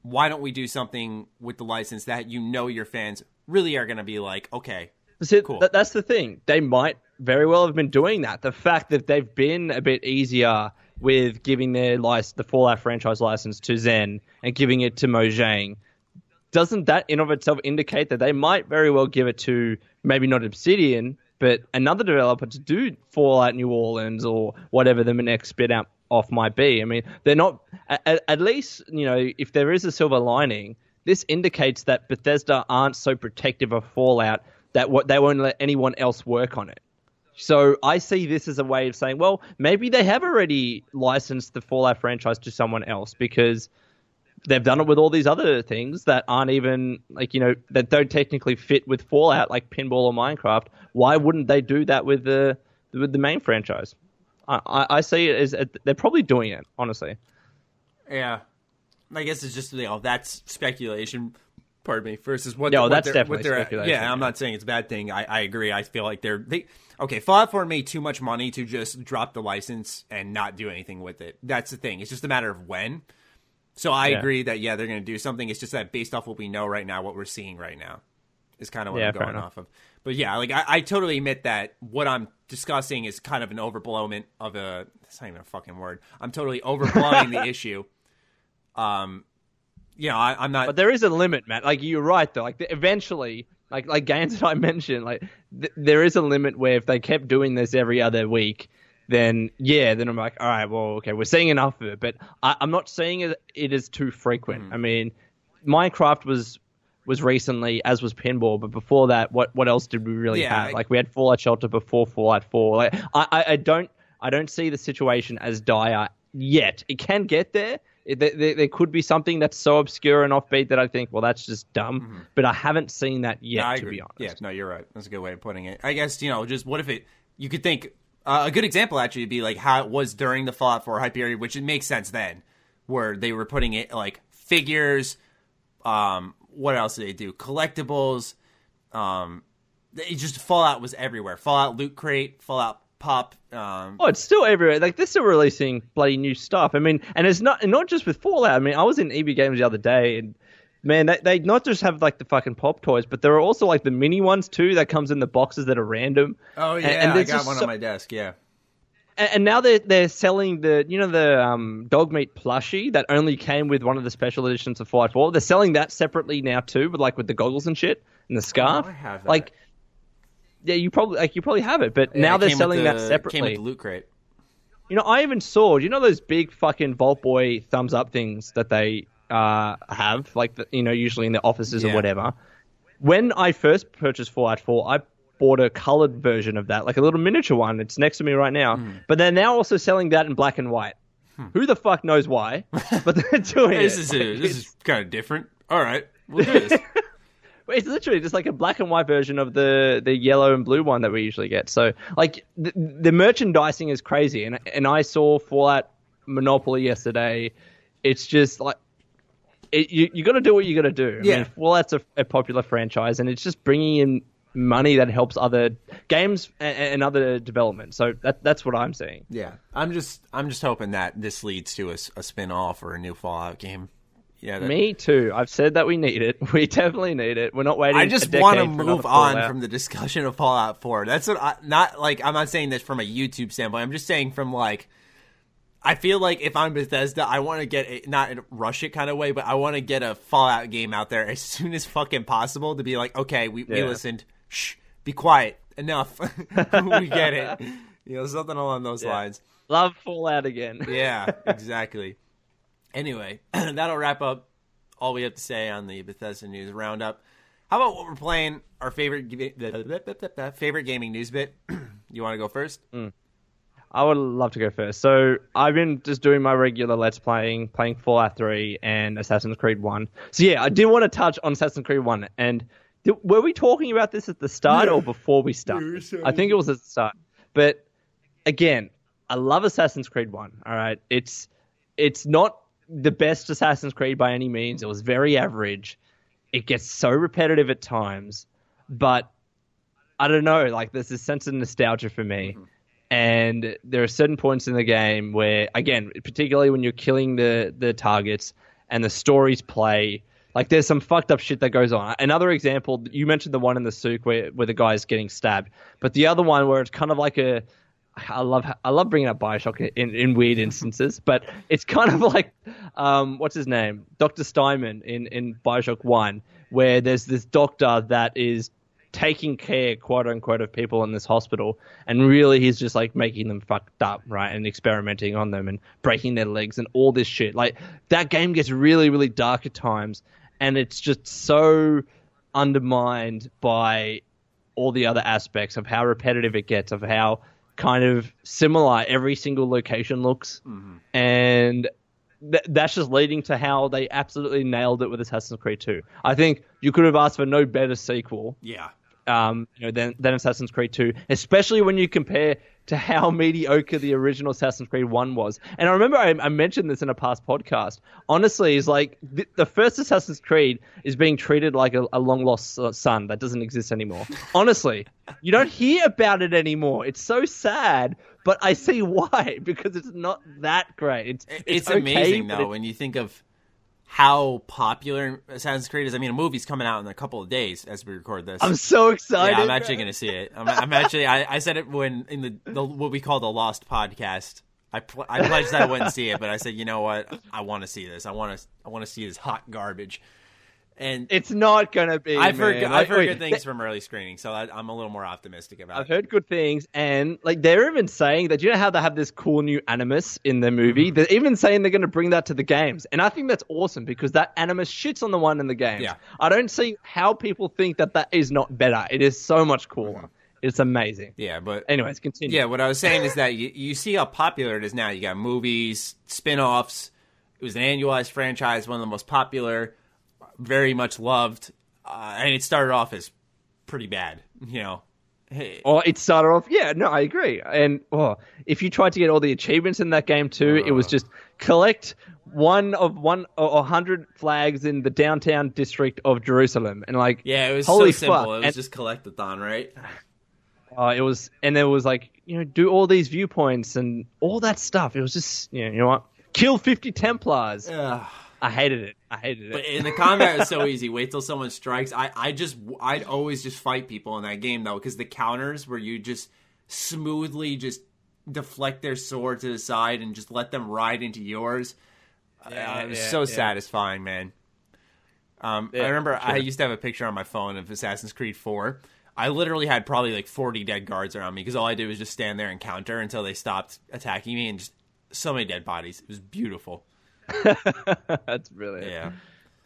Why don't we do something with the license that you know your fans really are going to be like, okay, See, Cool. that, that's the thing. They might very well have been doing that. The fact that they've been a bit easier with giving their license, the Fallout franchise license to Zen and giving it to Mojang, doesn't that in of itself indicate that they might very well give it to maybe not Obsidian, but another developer to do Fallout New Orleans or whatever the next spin out off might be? I mean, they're not. At, at least you know if there is a silver lining, this indicates that Bethesda aren't so protective of Fallout that what they won't let anyone else work on it. So I see this as a way of saying, well, maybe they have already licensed the Fallout franchise to someone else because they've done it with all these other things that aren't even like you know that don't technically fit with Fallout, like pinball or Minecraft. Why wouldn't they do that with the with the main franchise? I, I, I see it as they're probably doing it, honestly. Yeah, I guess it's just you know that's speculation. Pardon me. Versus what? Yeah, what that's they're- definitely what Yeah, I'm not saying it's a bad thing. I, I agree. I feel like they're they okay. Fallout 4 made too much money to just drop the license and not do anything with it. That's the thing. It's just a matter of when. So I Yeah. agree that yeah they're going to do something. It's just that based off what we know right now, what we're seeing right now, is kind of what Yeah, I'm going off of. But yeah, like I, I totally admit that what I'm discussing is kind of an overblowment of a. That's not even a fucking word. I'm totally overblowing the *laughs* issue. Um, know, I, I'm not. But there is a limit, Matt. Like you're right though. Like the, eventually, like like games that I *laughs* mentioned, like th- there is a limit where if they kept doing this every other week, then yeah, then I'm like, all right, well, okay, we're seeing enough of it. But I, I'm not seeing it, it is too frequent. Mm-hmm. I mean, Minecraft was was recently, as was pinball, but before that, what what else did we really Yeah, have? I- Like we had Fallout Shelter before Fallout Four. Like I, I, I don't I don't see the situation as dire yet. It can get there. It, there, could be something that's so obscure and offbeat that I think, well, that's just dumb. But I haven't seen that yet, Mm-hmm. No, to be honest. Yeah, no, you're right. That's a good way of putting it. I guess you know, just what if it? You could think uh, a good example actually would be like how it was during the Fallout 4 hype period, which it makes sense then, where they were putting it like figures. Um, what else did they do? Collectibles. Um, it just Fallout was everywhere. Fallout Loot Crate, Fallout Pop. Um, Oh, it's still everywhere. Like they're still releasing bloody new stuff. I mean, and it's not and not just with Fallout. I mean, I was in EB Games the other day, and man, they, they not just have like the fucking pop toys, but there are also like the mini ones too that comes in the boxes that are random. oh And- yeah, and I got one so- on my desk. Yeah. and, and now they're they're selling the you know the um, dog meat plushie that only came with one of the special editions of Fallout 4. They're selling that separately now too, with like with the goggles and shit and the scarf. Oh, I have that. Like, yeah, you probably like you probably have it, but now It they're came with selling that the- separately. Came with the loot crate. You know, I even saw. Do you know those big fucking Vault Boy thumbs up things that they uh, have, like the, you know, usually in the offices Yeah. or whatever. When I first purchased Fallout 4, I bought a colored version of that, like a little miniature one. It's next to me right now. Hmm. But they're now also selling that in black and white. Who the fuck knows why? But they're *laughs* doing This it. is a, this is kind of different. All right, we'll do this. *laughs* It's literally just like a black and white version of the the yellow and blue one that we usually get. So like the, the merchandising is crazy, and and I saw Fallout Monopoly yesterday. It's just like it, you you got to do what you got to do. I Yeah. mean, Fallout's a, a popular franchise, and it's just bringing in money that helps other games and, and other development. So that that's what I'm seeing. Yeah, I'm just I'm just hoping that this leads to a spin off or a new Fallout game. Yeah, that, Me too. I've said that we need it. *laughs* We definitely need it. We're not waiting. I just want to move on from the discussion of Fallout 4. That's what I not like. I'm not saying this from a YouTube standpoint. I'm just saying from like. I feel like if I'm Bethesda, I want to get a, not in a rush it kind of way, but I want to get a Fallout game out there *laughs* as soon as fucking possible to be like, okay, we, we listened. Shh, be quiet. Enough. *laughs* we get it. You know, something along those lines. Love Fallout again. Yeah, exactly. Anyway, *clears throat* that'll wrap up all we have to say on the Bethesda news roundup. How about what we're playing? Our favorite ga- favorite gaming news bit. *clears throat* you want to go first? Mm. I would love to go first. So I've been just doing my regular Let's Playing, playing Fallout 3 and Assassin's Creed 1. So yeah, I did want to touch on Assassin's Creed 1. And did, were we talking about this at the start or before we started? I think it was at the start. But again, I love Assassin's Creed 1. All right, it's it's not the best Assassin's Creed by any means. It was very average. It gets so repetitive at times, but I don't know. Like there's this sense of nostalgia for me, mm-hmm. and there are certain points in the game where, again, particularly when you're killing the the targets and the stories play. Like there's some fucked up shit that goes on. Another example, you mentioned the one in the souk where where the guy's getting stabbed, but the other one where it's kind of like a I love I love bringing up Bioshock in, in weird instances, but it's kind of *laughs* like um, what's his name, Doctor Steinman in in Bioshock One, where there's this doctor that is taking care, quote unquote, of people in this hospital, and really he's just like making them fucked up, right, and experimenting on them and breaking their legs and all this shit. Like that game gets really really dark at times, and it's just so undermined by all the other aspects of how repetitive it gets, of how kind of similar every single location looks, mm-hmm. and th- that's just leading to how they absolutely nailed it with Assassin's Creed 2. I think you could have asked for no better sequel Yeah. Um, you know, than, than Assassin's Creed 2, especially when you compare to how *laughs* mediocre the original Assassin's Creed 1 was. And I remember I, I mentioned this in a past podcast. Honestly, is like the, the first Assassin's Creed is being treated like a, a long lost son that doesn't exist anymore. *laughs* Honestly, you don't hear about it anymore. It's so sad, but I see *laughs* why because it's not that great. It's, It's, okay, amazing though it- when you think of how popular Assassin's Creed is. I mean, a movie's coming out in a couple of days as we record this. I'm so excited. yeah, I'm actually going to see it. I'm, I'm actually. I, I said it when in the, the what we call the Lost podcast. I pl- I pledged that I wouldn't see it, but I said, you know what? I want to see this. I want to. I want to see this hot garbage. And It's not gonna be. I've heard. man. I've heard wait, good things from early screening, so I, I'm a little more optimistic about it. I've it. heard good things, and like they're even saying that you know how they have this cool new animus in the movie. Mm-hmm. They're even saying they're going to bring that to the games, and I think that's awesome because that animus shits on the one in the games. Yeah. I don't see how people think that that is not better. It is so much cooler. It's amazing. Mm-hmm. Yeah, but Anyways, continue. Yeah, what I was saying is that you, you see how popular it is now. You got movies, spin offs. It was an annualized franchise, one of the most popular, very much loved. Uh, and it started off as pretty bad, you know. Hey, Or it started off, yeah, no, I agree. And oh, if you tried to get all the achievements in that game too, it was just collect one of one or a hundred flags in the downtown district of Jerusalem, and like, yeah, it was holy so simple. fuck. It was And- just collectathon, right? Uh, it was, and there was like, you know, do all these viewpoints and all that stuff. It was just, you know, you know what? Kill 50 Templars. I hated it. I hated it. But in the combat is so *laughs* easy. Wait till someone strikes. I, I just I'd always just fight people in that game though because the counters where you just smoothly just deflect their sword to the side and just let them ride into yours. Yeah, uh, it was yeah, so yeah. satisfying, man. Um, I remember I used to have a picture on my phone of Assassin's Creed 4. I literally had probably like 40 dead guards around me because all I did was just stand there and counter until they stopped attacking me and just so many dead bodies. It was beautiful. *laughs* That's brilliant. Yeah.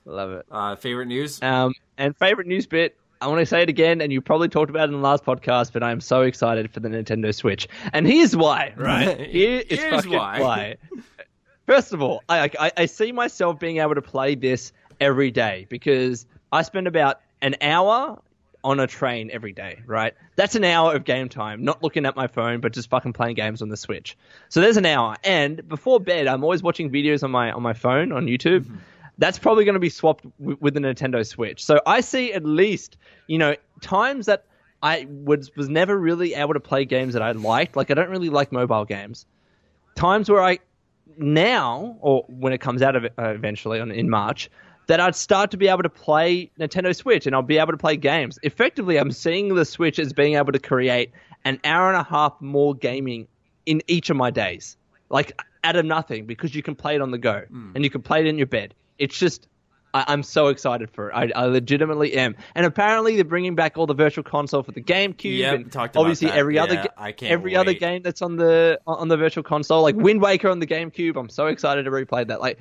Love it. Uh, favorite news? Um, and favorite news bit. I want to say it again, and you probably talked about it in the last podcast, but I am so excited for the Nintendo Switch, and here's why. Right *laughs* here is Here's fucking why. why. First of all, I, I I see myself being able to play this every day because I spend about an hour on a train every day, right? That's an hour of game time, not looking at my phone, but just fucking playing games on the Switch. So there's an hour, and before bed, I'm always watching videos on my on my phone on YouTube. That's probably going to be swapped w- with the Nintendo Switch. So I see at least, you know, times that I was was never really able to play games that I liked. Like I don't really like mobile games. Times where I now, or when it comes out of it, uh, eventually on, in March, that I'd start to be able to play Nintendo Switch and I'll be able to play games. Effectively, I'm seeing the Switch as being able to create an hour and a half more gaming in each of my days. Like out of nothing because you can play it on the go and you can play it in your bed. It's just. I, I'm so excited for it. I, I legitimately am. And apparently, they're bringing back all the virtual console for the GameCube. Yep, and obviously, that. every other Yeah, ga- can't every other game that's on the on the virtual console, like Wind Waker on the GameCube. I'm so excited to replay that. Like,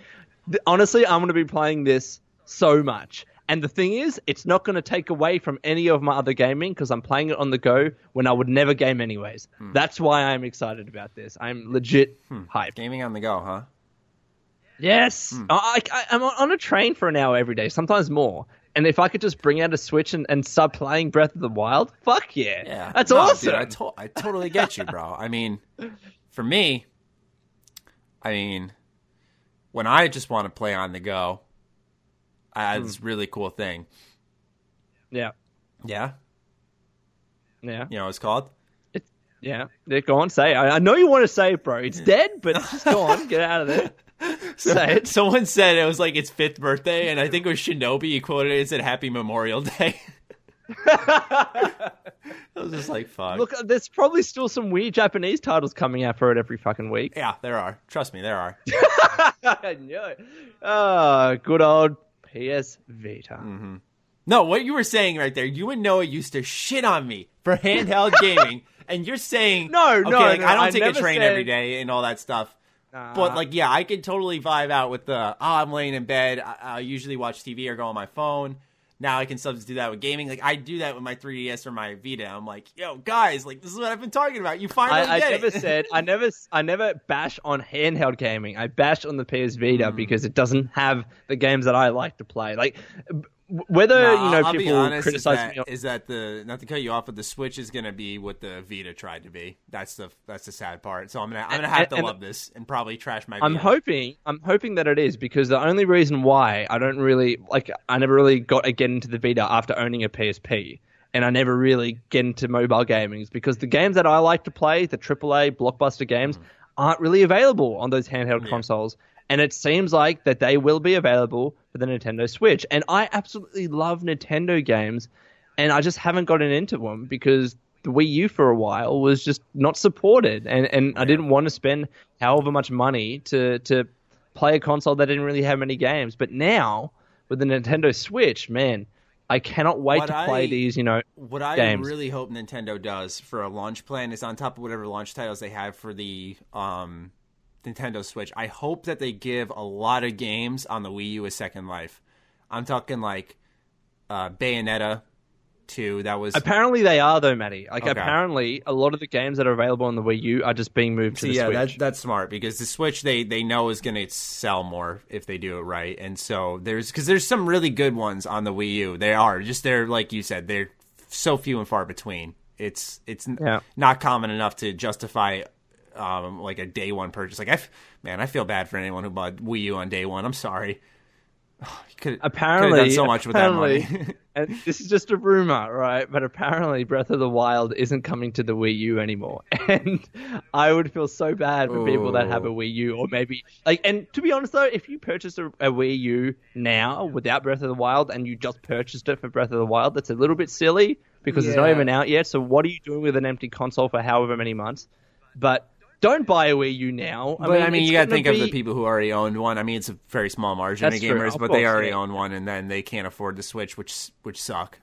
th- honestly, I'm going to be playing this so much. And the thing is, it's not going to take away from any of my other gaming because I'm playing it on the go when I would never game anyways. Hmm. That's why I'm excited about this. I'm legit hyped. Gaming on the go, huh? Yes, Hmm. I, I, I'm on a train for an hour every day, sometimes more. And if I could just bring out a Switch and, and start playing Breath of the Wild, fuck yeah, Yeah, that's No, awesome. Dude, I, to- I totally get you, bro. I mean, for me, I mean, when I just want to play on the go, I Hmm. have this really cool thing. yeah, Yeah, yeah, you know what it's called. yeah. yeah. Go on, say. it. I, I know you want to say it, bro. It's dead, but just go on, get out of there. *laughs* Say it. Someone said it was like its fifth birthday, and I think it was Shinobi. He quoted it and said "Happy Memorial Day." *laughs* I was just like, "Fuck." Look, there's probably still some weird Japanese titles coming out for it every fucking week. yeah, there are. Trust me, there are. *laughs* I know it. Oh, good old PS Vita. Mm-hmm. No, what you were saying right there, you and Noah used to shit on me for handheld *laughs* gaming, and you're saying No, okay, no, like, no, I don't I take a train said- every day and all that stuff. Nah. But like, yeah, I can totally vibe out with the oh, I'm laying in bed. I, I usually watch TV or go on my phone. Now I can substitute that with gaming. Like I do that with my 3DS or my Vita. I'm like, yo, guys, like this is what I've been talking about. You finally I, I get never it. said I *laughs* never I never bash on handheld gaming. I bash on the PS Vita Hmm. because it doesn't have the games that I like to play. Like whether No, you know I'll be people honest, is criticize that, me. On, is that the not to cut you off, but the Switch is going to be what the Vita tried to be. That's the that's the sad part. So I'm gonna I'm gonna have to And- love this and probably trash my. I'm Vita. hoping I'm hoping that it is because the only reason why I don't really like I never really got get into the Vita after owning a PSP. And I never really get into mobile gaming is because the games that I like to play, the AAA blockbuster games, mm. aren't really available on those handheld consoles. And it seems like that they will be available for the Nintendo Switch. And I absolutely love Nintendo games, and I just haven't gotten into them because the Wii U for a while was just not supported, and and I didn't want to spend however much money to to play a console that didn't really have many games. But now with the Nintendo Switch, man, I cannot wait What to play I- these. You know, What I games. really hope Nintendo does for a launch plan is on top of whatever launch titles they have for the um, Nintendo Switch. I hope that they give a lot of games on the Wii U a second life. I'm talking like uh, Bayonetta 2. That was apparently they are though, Matty. Like Okay. apparently a lot of the games that are available on the Wii U are just being moved to So, the yeah, Switch. that, that's smart because the Switch they they know is going to sell more if they do it right, and so there's because there's some really good ones on the Wii U. They are just they're like you said they're so few and far between. It's it's Yeah. not common enough to justify um, like a day one purchase. Like I f- man, I feel bad for anyone who bought Wii U on day one. I'm sorry. *sighs* You could apparently done so much with that money. *laughs* and this is just a rumor, right? But apparently, Breath of the Wild isn't coming to the Wii U anymore, *laughs* and I would feel so bad for people that have a Wii U, or maybe like. And to be honest, though, if you purchase a, a Wii U now without Breath of the Wild, and you just purchased it for Breath of the Wild, that's a little bit silly because it's not even out yet. So what are you doing with an empty console for however many months? But don't buy a Wii U now. But I mean, you got to think of the people who already owned one. I mean, it's a very small margin That's of gamers, but they already yeah. own one, and then they can't afford the Switch, which which suck.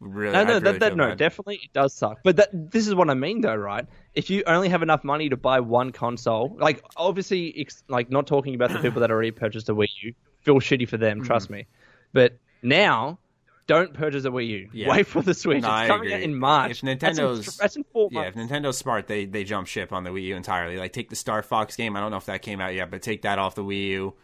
Really, No, no, really that, that, no, bad. definitely it does suck. But that, this is what I mean, though, right? If you only have enough money to buy one console, like obviously, ex- like not talking about the people that already purchased a Wii U, feel shitty for them, trust Mm-hmm. me. But now, don't purchase a Wii U. Yeah. Wait for the Switch. No, it's coming out in March. If Nintendo's- that's in, that's in four Yeah, if. Nintendo's smart, they they jump ship on the Wii U entirely. Like take the Star Fox game. I don't know if that came out yet, but take that off the Wii U.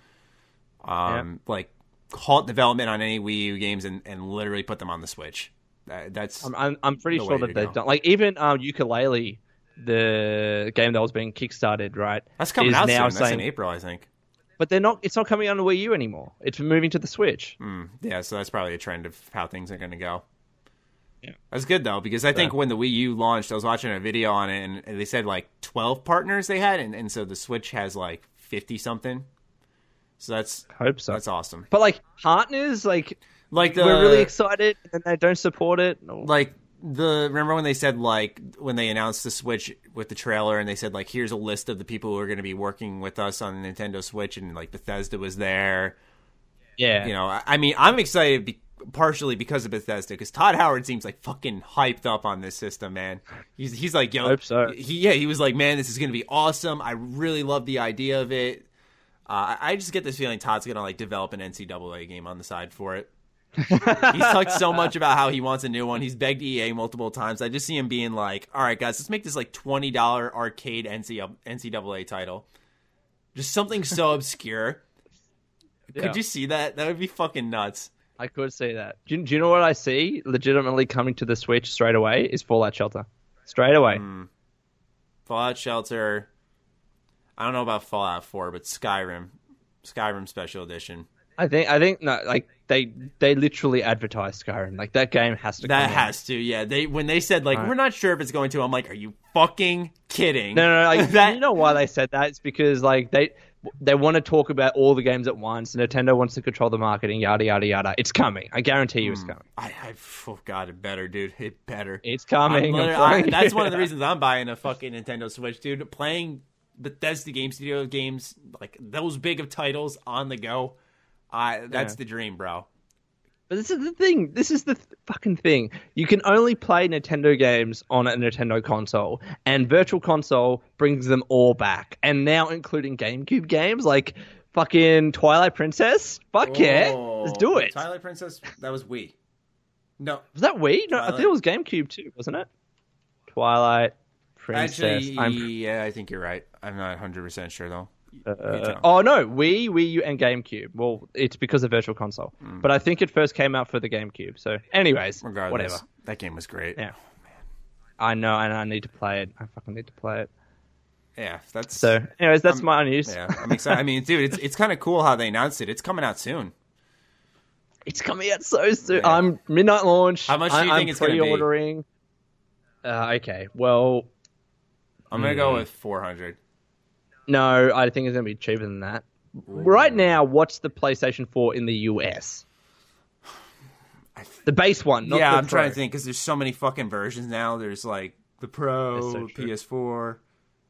Um, like halt development on any Wii U games and, and literally put them on the Switch. That, that's I'm, I'm, I'm pretty sure that they've go. done. Like even um, Yooka-Laylee, the game that was being kickstarted, right? that's coming is out now soon. That's saying, in April, I think. But they're not. It's not coming on the Wii U anymore. It's moving to the Switch. Mm, yeah, so that's probably a trend of how things are going to go. Yeah. That's good though because I think when the Wii U launched, I was watching a video on it, and they said like twelve partners they had, and, and so the Switch has like fifty something. So that's I Hope so. that's awesome. But like partners, like Like the we're really excited, and they don't support it. like the remember when they said like when they announced the Switch with the trailer and they said like here's a list of the people who are going to be working with us on the Nintendo Switch and like Bethesda was there. yeah, You know, I, I mean, I'm excited be- partially because of Bethesda because Todd Howard seems like fucking hyped up on this system, man. He's he's like yo, so. he yeah he was like man this is going to be awesome. I really love the idea of it. Uh, I I just get this feeling Todd's going to like develop an NCAA game on the side for it. *laughs* He's talked so much about how he wants a new one. He's begged EA multiple times. I just see him being like, "All right, guys, let's make this like twenty dollar arcade NCAA title, just something so *laughs* obscure." Yeah. Could you see that? That would be fucking nuts. I could say that. Do you, do you know what I see legitimately coming to the Switch straight away? Is Fallout Shelter, straight away. Mm. Fallout Shelter. I don't know about Fallout Four, but Skyrim, Skyrim Special Edition. I think I think no, like they they literally advertise Skyrim. Like that game has to. That come out. has to, yeah. They when they said like Alright. we're not sure if it's going to, I'm like, are you fucking kidding? No, no, no. Like, *laughs* That- you know why they said that? It's because like they they want to talk about all the games at once. Nintendo wants to control the marketing. Yada yada yada. It's coming. I guarantee you, it's Hmm. coming. I, I, oh god, it better, dude. It better. It's coming. I'm literally- telling I- that's one of the reasons I'm buying a fucking Nintendo Switch, dude. Playing Bethesda Game Studio games like those big of titles on the go. I that's Yeah. the dream, bro. But this is the thing. This is the th- fucking thing. You can only play Nintendo games on a Nintendo console, and Virtual Console brings them all back, and now including GameCube games like fucking Twilight Princess. Fuck yeah, oh, let's do it. Oh, Twilight Princess, that was Wii. No, Was that Wii? No, I think it was GameCube too, wasn't it? Twilight Princess. actually, I'm- yeah, I think you're right. I'm not 100 percent sure though. Uh, oh no, Wii, Wii U, and GameCube. Well, it's because of Virtual Console, but I think it first came out for the GameCube. So, anyways. Regardless, whatever. that game was great. Yeah. I know, and I need to play it. I fucking need to play it. yeah, that's So, anyways, that's I'm- my news. Yeah, I'm excited. I mean, dude, it's it's kind of cool how they announced it. It's coming out soon. It's coming out so soon. Yeah. I'm midnight launch. How much do I, you I'm think it's gonna be? pre-ordering. Uh, okay, well, I'm gonna go Hmm. with 400. No, I think it's gonna be cheaper than that. Right now, what's the PlayStation 4 in the US? The base one, not yeah, the I'm trying to think because there's so many fucking versions now. There's like the Pro, so. PS4. I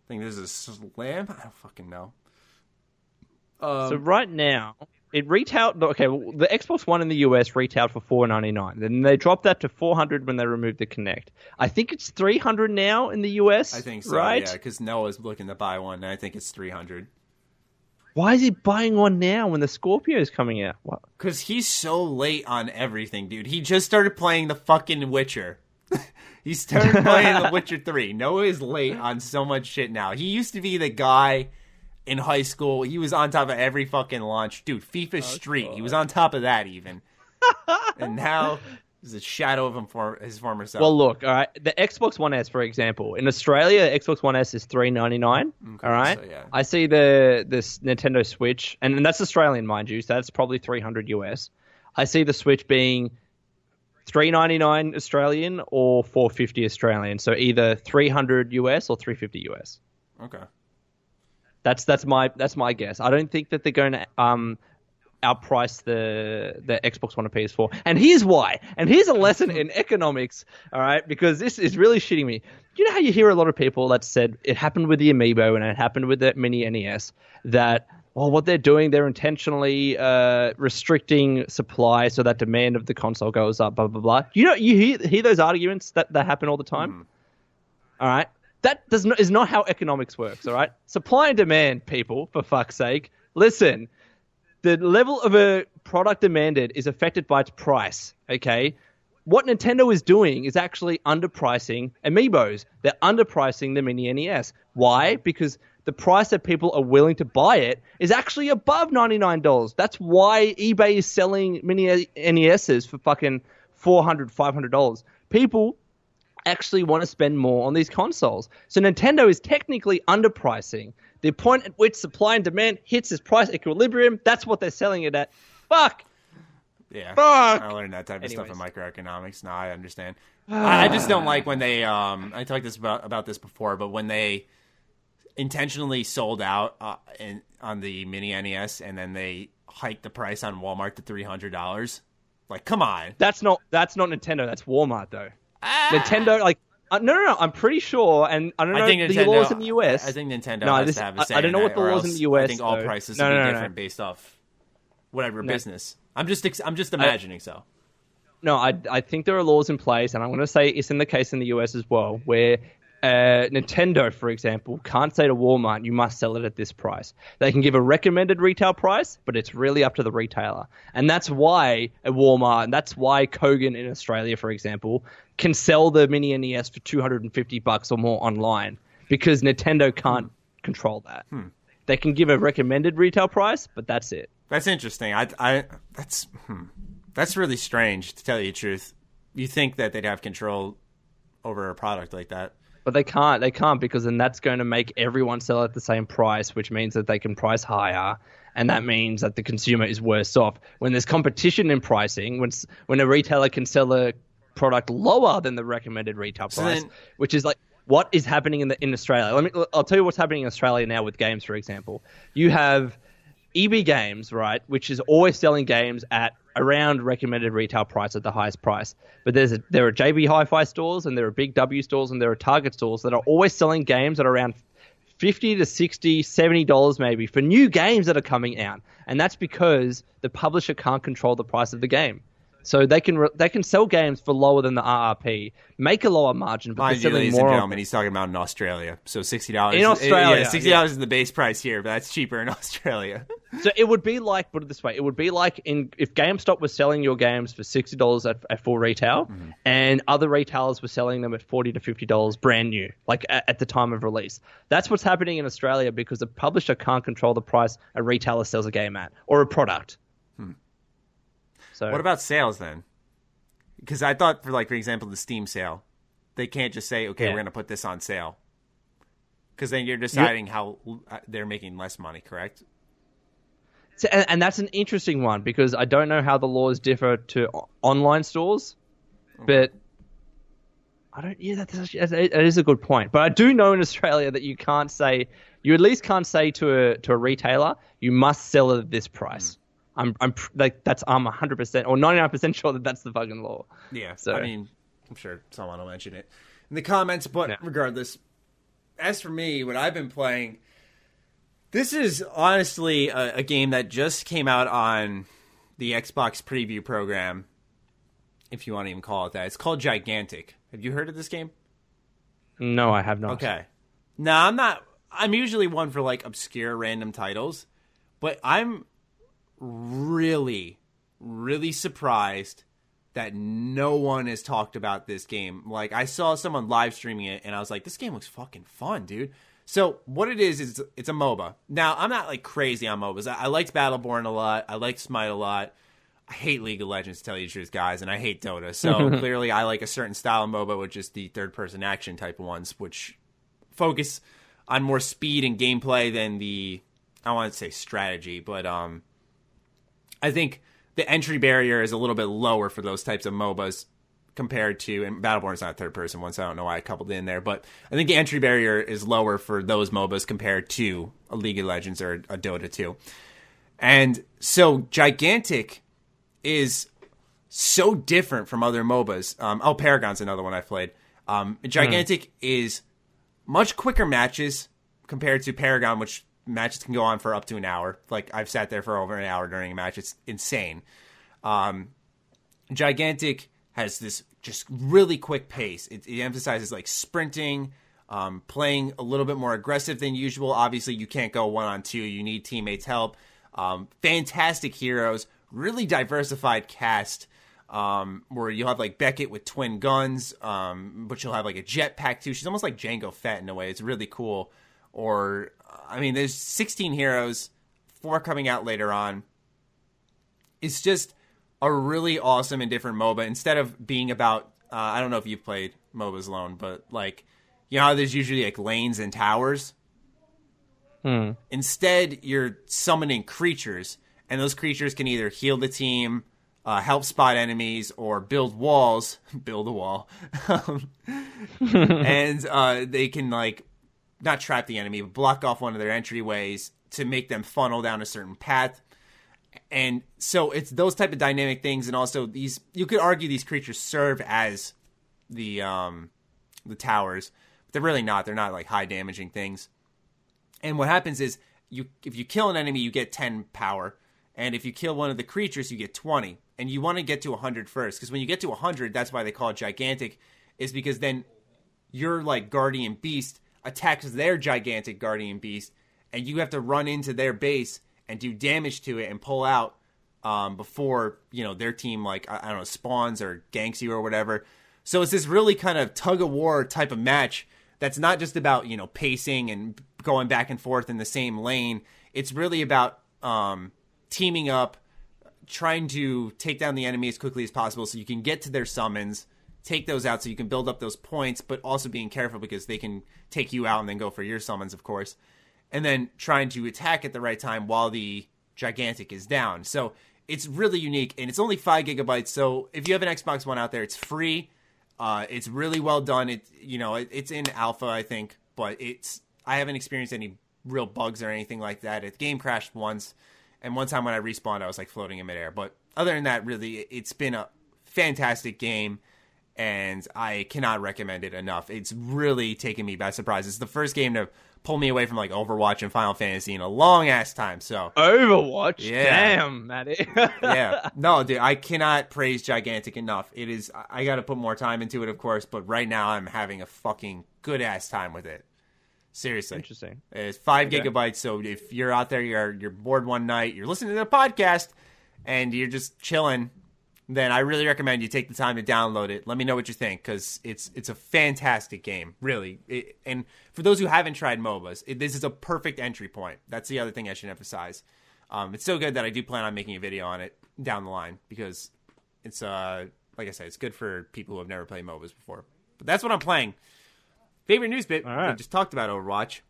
think there's a Slim. I don't fucking know. Um, So right now, it retailed. Okay, well, the Xbox One in the US retailed for four ninety nine. Then they dropped that to four hundred when they removed the Kinect. I think it's three hundred now in the US. I think so. Right? Yeah, because Noah's looking to buy one, and I think it's 300. Why is he buying one now when the Scorpio is coming out? Because he's so late on everything, dude. He just started playing the fucking Witcher. *laughs* he started playing The *laughs* Witcher 3. Noah is late on so much shit now. He used to be the guy in high school. He was on top of every fucking launch. Dude, FIFA oh, Street. He was on top of that even. *laughs* and now he's a shadow of him for his former self. Well, look, all right. The Xbox One S, for example, in Australia, Xbox One S is three ninety nine. Mm, all right. so yeah. I see the this Nintendo Switch, and, and that's Australian, mind you. So that's probably three hundred US. I see the Switch being three ninety nine Australian or four fifty Australian. So either three hundred US or three fifty US. okay. That's that's my that's my guess. I don't think that they're going to um outprice the the Xbox One and PS4. And here's why. And here's a lesson in economics. All right, because this is really shitting me. You know how you hear a lot of people that said it happened with the Amiibo and it happened with the Mini NES that well, what they're doing, they're intentionally uh, restricting supply so that demand of the console goes up. Blah blah blah. You know, you hear, hear those arguments that that happen all the time. Mm. All right, that does not is not how economics works. All right, supply and demand, people, for fuck's sake, listen. The level of a product demanded is affected by its price. Okay, what Nintendo is doing is actually underpricing amiibos. They're underpricing the Mini NES. Why? Because the price that people are willing to buy it is actually above $99. That's why eBay is selling mini NESs for fucking $400, $500. People actually want to spend more on these consoles. So Nintendo is technically underpricing. The point at which supply and demand hits its price equilibrium, that's what they're selling it at. Fuck. Yeah, Fuck. I learned that type of Anyways. stuff in microeconomics. Now I understand. *sighs* I, just don't like when they. Um, I talked this about about this before, but when they intentionally sold out uh, in, on the mini NES and then they hiked the price on Walmart to three hundred dollars. Like, come on. That's not that's not Nintendo. That's Walmart though. Ah. Nintendo like uh, no, no, no. I'm pretty sure, and I don't know I think the Nintendo, laws in the US. I think Nintendo No, has this- to have I- a say I don't know what the laws in the US I think all though. prices No, be no, no, no. different based off whatever business. I'm just ex- I'm just imagining so. no, I I think there are laws in place, and I'm going to say it's in the case in the US as well, where uh, Nintendo, for example, can't say to Walmart, "You must sell it at this price." They can give a recommended retail price, but it's really up to the retailer, and that's why at Walmart, and that's why Kogan in Australia, for example, can sell the Mini NES for 250 bucks or more online because Nintendo can't control that. They can give a recommended retail price, but that's it. That's interesting. I, I that's hmm. that's really strange to tell you the truth. You think that they'd have control over a product like that? But they can't. They can't because then that's going to make everyone sell at the same price, which means that they can price higher, and that means that the consumer is worse off. When there's competition in pricing, when when a retailer can sell a product lower than the recommended retail So price, then- which is like what is happening in the in Australia. Let me. I'll tell you what's happening in Australia now with games. For example, you have EB Games, right, which is always selling games at around recommended retail price at the highest price. But there's a, there are JB Hi-Fi stores and there are Big W stores and there are Target stores that are always selling games at around 50 to 60, 70 dollars maybe for new games that are coming out. And that's because the publisher can't control the price of the game. So they can re- they can sell games for lower than the RRP, make a lower margin, but Mind you, ladies more and gentlemen, he's talking about in Australia. So sixty dollars In Australia, yeah, sixty dollars is the base price here, but that's cheaper in *laughs* Australia. So it would be like, put it this way, it would be like in if GameStop was selling your games for sixty dollars at, at full retail, Mm-hmm. and other retailers were selling them at forty to fifty dollars brand new, like at, at the time of release. That's what's happening in Australia because the publisher can't control the price a retailer sells a game at or a product. So. What about sales then? Because I thought, for like for example, the Steam sale, they can't just say, "Okay, Yeah. we're going to put this on sale," because then you're deciding how uh, they're making less money. Correct? So- and, and that's an interesting one because I don't know how the laws differ to o- online stores, but I don't. Yeah, that's actually, that's- a good point. But I do know in Australia that you can't say you at least can't say to a to a retailer you must sell it at this price. I'm I'm like that's I'm 100 percent or 99 percent sure that that's the fucking law. Yeah. So- I mean, I'm sure someone will mention it in the comments, but Yeah. regardless, as for me, what I've been playing, this is honestly a, a game that just came out on the Xbox preview program, if you want to even call it that. It's called Gigantic. Have you heard of this game? No, I have not. Okay. Now I'm not. I'm usually one for like obscure random titles, but I'm really, really surprised that no one has talked about this game. Like I saw someone live streaming it, and I was like, "This game looks fucking fun, dude." So what it is is it's a MOBA. Now I'm not like crazy on MOBAs. I, I liked Battleborn a lot. I liked Smite a lot. I hate League of Legends, to tell you the truth, guys, and I hate Dota. So *laughs* clearly, I like a certain style of MOBA, which is the third-person action type of ones, which focus on more speed and gameplay than the I want to say strategy, but um, I think the entry barrier is a little bit lower for those types of MOBAs compared to and Battleborn is not a third person one, so I don't know why I coupled it in there, but I think the entry barrier is lower for those MOBAs compared to a League of Legends or a Dota 2. And so Gigantic is so different from other MOBAs. Um, oh, Paragon's another one I've played. Um, Gigantic is much quicker matches compared to Paragon, which matches can go on for up to an hour. Like I've sat there for over an hour during a match. It's insane. Um, Gigantic has this just really quick pace. It, it emphasizes like sprinting, um, playing a little bit more aggressive than usual. Obviously, you can't go one on two. You need teammates' help. Um, fantastic heroes, really diversified cast. Um, where you'll have like Beckett with twin guns, um, but you'll have like a jetpack too. She's almost like Jango Fett in a way. It's really cool. Or, I mean, there's 16 heroes, four coming out later on. It's just a really awesome and different MOBA. Instead of being about, uh, I don't know if you've played MOBAs alone, but like, you know how there's usually like lanes and towers? Hmm. Instead, you're summoning creatures, and those creatures can either heal the team, uh, help spot enemies, or build walls. *laughs* build a wall. *laughs* Um, *laughs* and uh, they can, like, not trap the enemy, but block off one of their entryways to make them funnel down a certain path. And so it's those type of dynamic things, and also these. You could argue these creatures serve as the um, the towers, but they're really not. They're not like high damaging things. And what happens is you if you kill an enemy, you get 10 power, and if you kill one of the creatures, you get 20. And you want to get to 100 first because when you get to 100, that's why they call it gigantic, is because then your like guardian beast attacks their gigantic guardian beast, and you have to run into their base and do damage to it and pull out um, before you know their team like I, I don't know spawns or ganks you or whatever. So it's this really kind of tug of war type of match that's not just about you know pacing and going back and forth in the same lane. It's really about um, teaming up, trying to take down the enemy as quickly as possible, so you can get to their summons, take those out, so you can build up those points, but also being careful because they can take you out and then go for your summons, of course, and then trying to attack at the right time while the gigantic is down. So it's really unique, and it's only five gigabytes. So if you have an Xbox One out there, it's free. Uh, it's really well done. It you know it, it's in alpha, I think, but it's I haven't experienced any real bugs or anything like that. The game crashed once, and one time when I respawned, I was like floating in midair. But other than that, really, it's been a fantastic game, and I cannot recommend it enough. It's really taken me by surprise. It's the first game to pull me away from like Overwatch and Final Fantasy in a long ass time. So Overwatch. Yeah. Damn, Matty. *laughs* yeah. No, dude, I cannot praise Gigantic enough. It is I got to put more time into it, of course, but right now I'm having a fucking good ass time with it. Seriously. Interesting. It's five Okay. gigabytes. So if you're out there, you're you're bored one night, you're listening to the podcast, and you're just chilling, then I really recommend you take the time to download it. Let me know what you think because it's it's a fantastic game, really. It, and for those who haven't tried MOBAs, it, this is a perfect entry point. That's the other thing I should emphasize. Um, it's so good that I do plan on making a video on it down the line because it's uh like I said, it's good for people who have never played MOBAs before. But that's what I'm playing. Favorite news bit. All right. We just talked about Overwatch.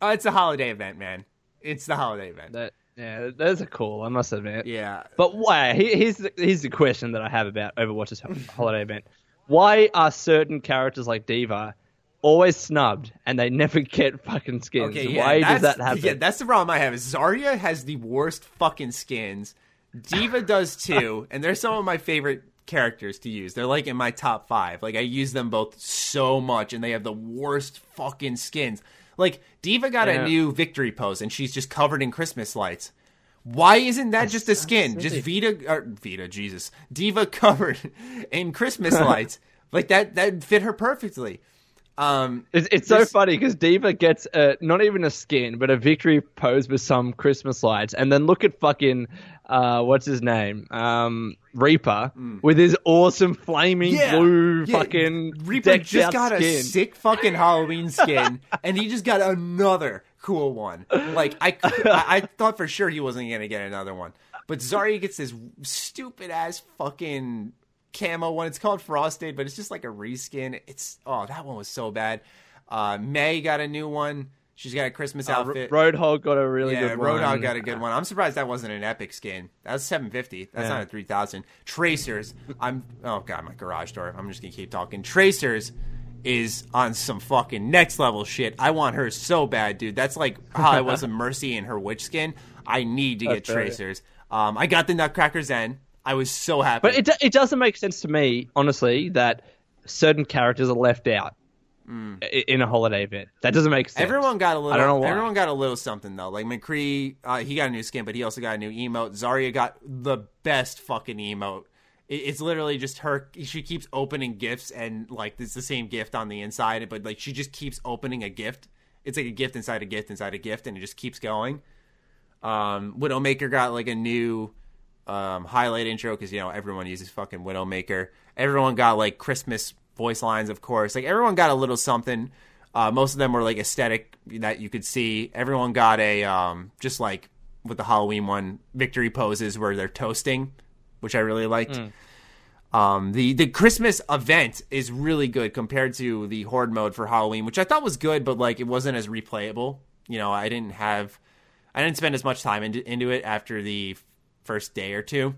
Uh, it's a holiday event, man. It's the holiday event. that, yeah, those are cool. I must admit. yeah. But why? Here's the, here's the question that I have about Overwatch's holiday event. Why are certain characters like D.Va always snubbed and they never get fucking skins? Okay, yeah, why does that happen? Yeah, that's the problem I have. Is Zarya has the worst fucking skins. D.Va does *laughs* too, and they're some of my favorite characters to use. They're like in my top five. Like I use them both so much, and they have the worst fucking skins. Like D.Va got Yeah. a new victory pose, and she's just covered in Christmas lights. Why isn't that just a skin? Just Vita, or Vita, Jesus, D.Va *laughs* covered in Christmas *laughs* lights. like that, that fit her perfectly. Um, It's, it's so funny because D.Va gets uh, not even a skin, but a victory pose with some Christmas lights, and then look at fucking uh, what's his name, um, Reaper, with his awesome flaming blue yeah. fucking Reaper just got skin. a sick fucking Halloween skin, *laughs* and he just got another cool one. Like I, *laughs* I, I thought for sure he wasn't gonna get another one, but Zarya gets this stupid ass fucking camo one. It's called Frosted, but it's just like a reskin. It's oh that one was so bad. Uh, Mei got a new one. She's got a Christmas Uh, outfit. Roadhog got a really yeah, good one. Roadhog got a good one. I'm surprised that wasn't an epic skin. That was 750. That's Yeah. not a 3000. Tracers. I'm oh god, my garage door. I'm just gonna keep talking. Tracers is on some fucking next level shit. I want her so bad, dude. That's like how I was a *laughs* Mercy in her witch skin. I need to get That's right. tracers. Um, I got the Nutcracker Zen. I was so happy. But it, it doesn't make sense to me, honestly, that certain characters are left out i- in a holiday event. That doesn't make sense. Mm. Everyone got a little. I don't know why. Everyone got a little something though. Like McCree, uh, he got a new skin, but he also got a new emote. Zarya got the best fucking emote. It, it's literally just her. She keeps opening gifts, and like it's the same gift on the inside, but like she just keeps opening a gift. It's like a gift inside a gift inside a gift, and it just keeps going. Um, Widowmaker got like a new um, highlight intro because you know everyone uses fucking Widowmaker. Everyone got like Christmas voice lines, of course. Like everyone got a little something. Uh, most of them were like aesthetic that you could see. Everyone got a um, just like with the Halloween one victory poses where they're toasting, which I really liked. Um, the the Christmas event is really good compared to the Horde mode for Halloween, which I thought was good, but like it wasn't as replayable. You know, I didn't have, I didn't spend as much time into, into it after the first day or two.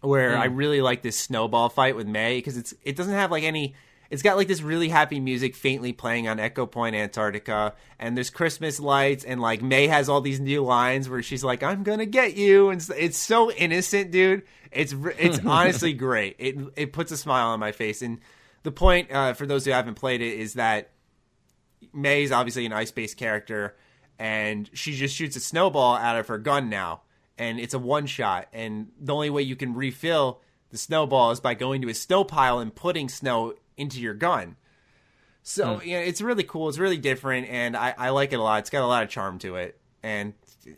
Where I really like this snowball fight with Mei because it's it doesn't have like any. It's got like this really happy music faintly playing on Ecopoint, Antarctica, and there's Christmas lights, and like Mei has all these new lines where she's like, "I'm gonna get you," and it's- it's so innocent, dude. It's it's *laughs* honestly great. It it puts a smile on my face, and the point uh, for those who haven't played it is that Mei's obviously an ice based character, and she just shoots a snowball out of her gun now, and it's a one shot. And the only way you can refill the snowball is by going to a snow pile and putting snow into your gun. So hmm. yeah, it's really cool. It's really different, and I, I like it a lot. It's got a lot of charm to it. And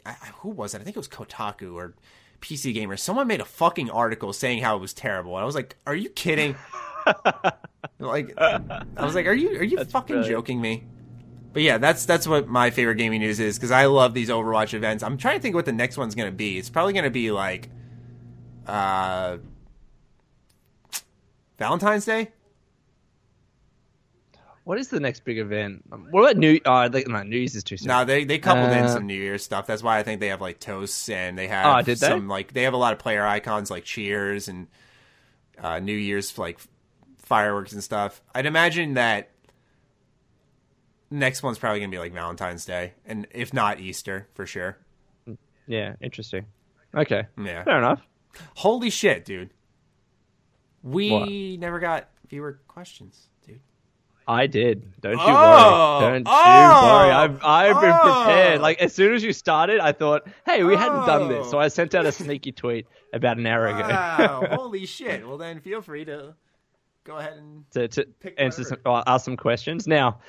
I, who was it? I think it was Kotaku or PC Gamer. Someone made a fucking article saying how it was terrible. And I was like, "Are you kidding?" *laughs* like, I was like, "Are you are you fucking brilliant. joking me?" But yeah, that's that's what my favorite gaming news is because I love these Overwatch events. I'm trying to think what the next one's gonna be. It's probably gonna be like, uh, Valentine's Day. What is the next big event? What about New? Uh, like, no, New Year's is too soon. No, they they coupled in Uh, some New Year's stuff. That's why I think they have like toasts and they have Oh, did they? some like they have a lot of player icons like cheers and uh, New Year's like fireworks and stuff. I'd imagine that next one's probably gonna be like Valentine's Day, and if not Easter for sure. Yeah, interesting. Okay, Yeah. fair enough. Holy shit, dude! We What? never got viewer questions, dude. I did. Don't you Oh! worry. Don't Oh! you worry. I've I've been Oh! prepared. Like as soon as you started, I thought, hey, we hadn't done this, Oh! so I sent out a sneaky tweet about an hour ago Wow! *laughs* holy shit! Well, then feel free to go ahead and to to Pick answer some, ask some questions. Now,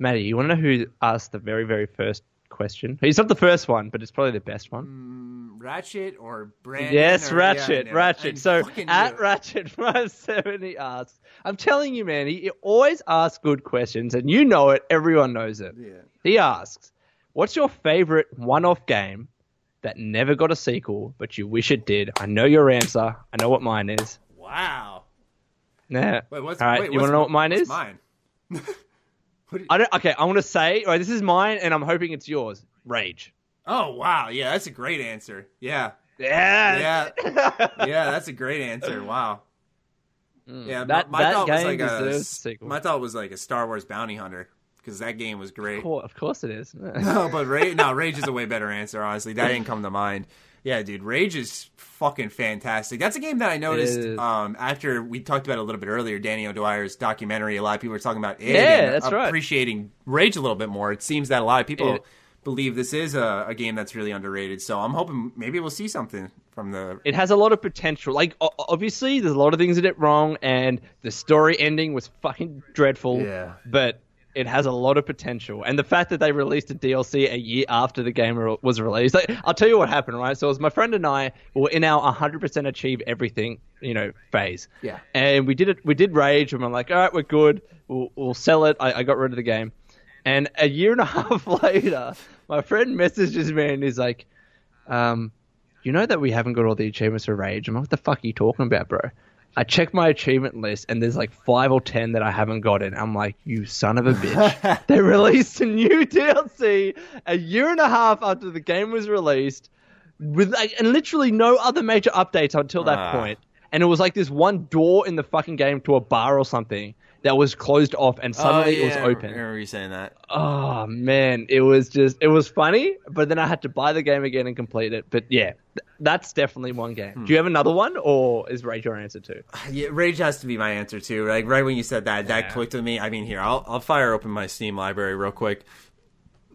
Maddie, you want to know who asked the very very first question? He's not the first one, but it's probably the best one. Mm, Ratchet or Brandon. Yes, or- Ratchet, yeah, Ratchet. So at. Ratchet *laughs* five seventy asks, I'm telling you, man, he always asks good questions, and you know it. Everyone knows it. Yeah. He asks, "What's your favorite one-off game that never got a sequel, but you wish it did?" I know your answer. I know what mine is. Wow. Nah. Wait, what's All right, wait, you want to know what mine is? Mine. *laughs* I don't. Okay, I want to say. All right, this is mine, and I'm hoping it's yours. Rage. Oh wow, yeah, that's a great answer. Yeah, Yeah. yeah, *laughs* yeah, that's a great answer. Wow. Yeah, Mm. That- my, my that thought was like a deserves a s- sequel. my thought was like a Star Wars Bounty Hunter because that game was great. Of course, of course it is. *laughs* No, but Rage, *laughs* no, Rage is a way better answer. Honestly, that didn't come to mind. Yeah, dude, Rage is fucking fantastic. That's a game that I noticed um, after we talked about it a little bit earlier. Danny O'Dwyer's documentary. A lot of people were talking about it. Yeah, and that's right. Appreciating Rage a little bit more. It seems that a lot of people Yeah. believe this is a, a game that's really underrated. So I'm hoping maybe we'll see something from the. it has a lot of potential. Like, obviously, there's a lot of things that it wrong, and the story ending was fucking dreadful. Yeah. But it has a lot of potential, and the fact that they released a DLC a year after the game re- was released. Like, I'll tell you what happened, right? So it was my friend and I were in our 100% achieve everything, you know, phase. Yeah. And we did it. We did rage, and we're like, all right, we're good. We'll, we'll sell it. I, I got rid of the game. And a year and a *laughs* half later, my friend messages me and he's like, um, you know that we haven't got all the achievements for Rage. I'm like, what the fuck are you talking about, bro? I checked my achievement list and there's like five or ten that I haven't gotten. I'm like, you son of a bitch. *laughs* they released a new *laughs* DLC a year and a half after the game was released with like, and literally no other major updates until that Ah. point. And it was like this one door in the fucking game to a bar or something. That was closed off and suddenly oh, yeah. it was open. I remember you saying that. Oh man, it was just it was funny, but then I had to buy the game again and complete it. But yeah, th- that's definitely one game. Hmm. Do you have another one, or is Rage your answer too? *sighs* Yeah, Rage has to be my answer too. Like right when you said that, that clicked with me. I mean, here I'll I'll fire open my Steam library real quick,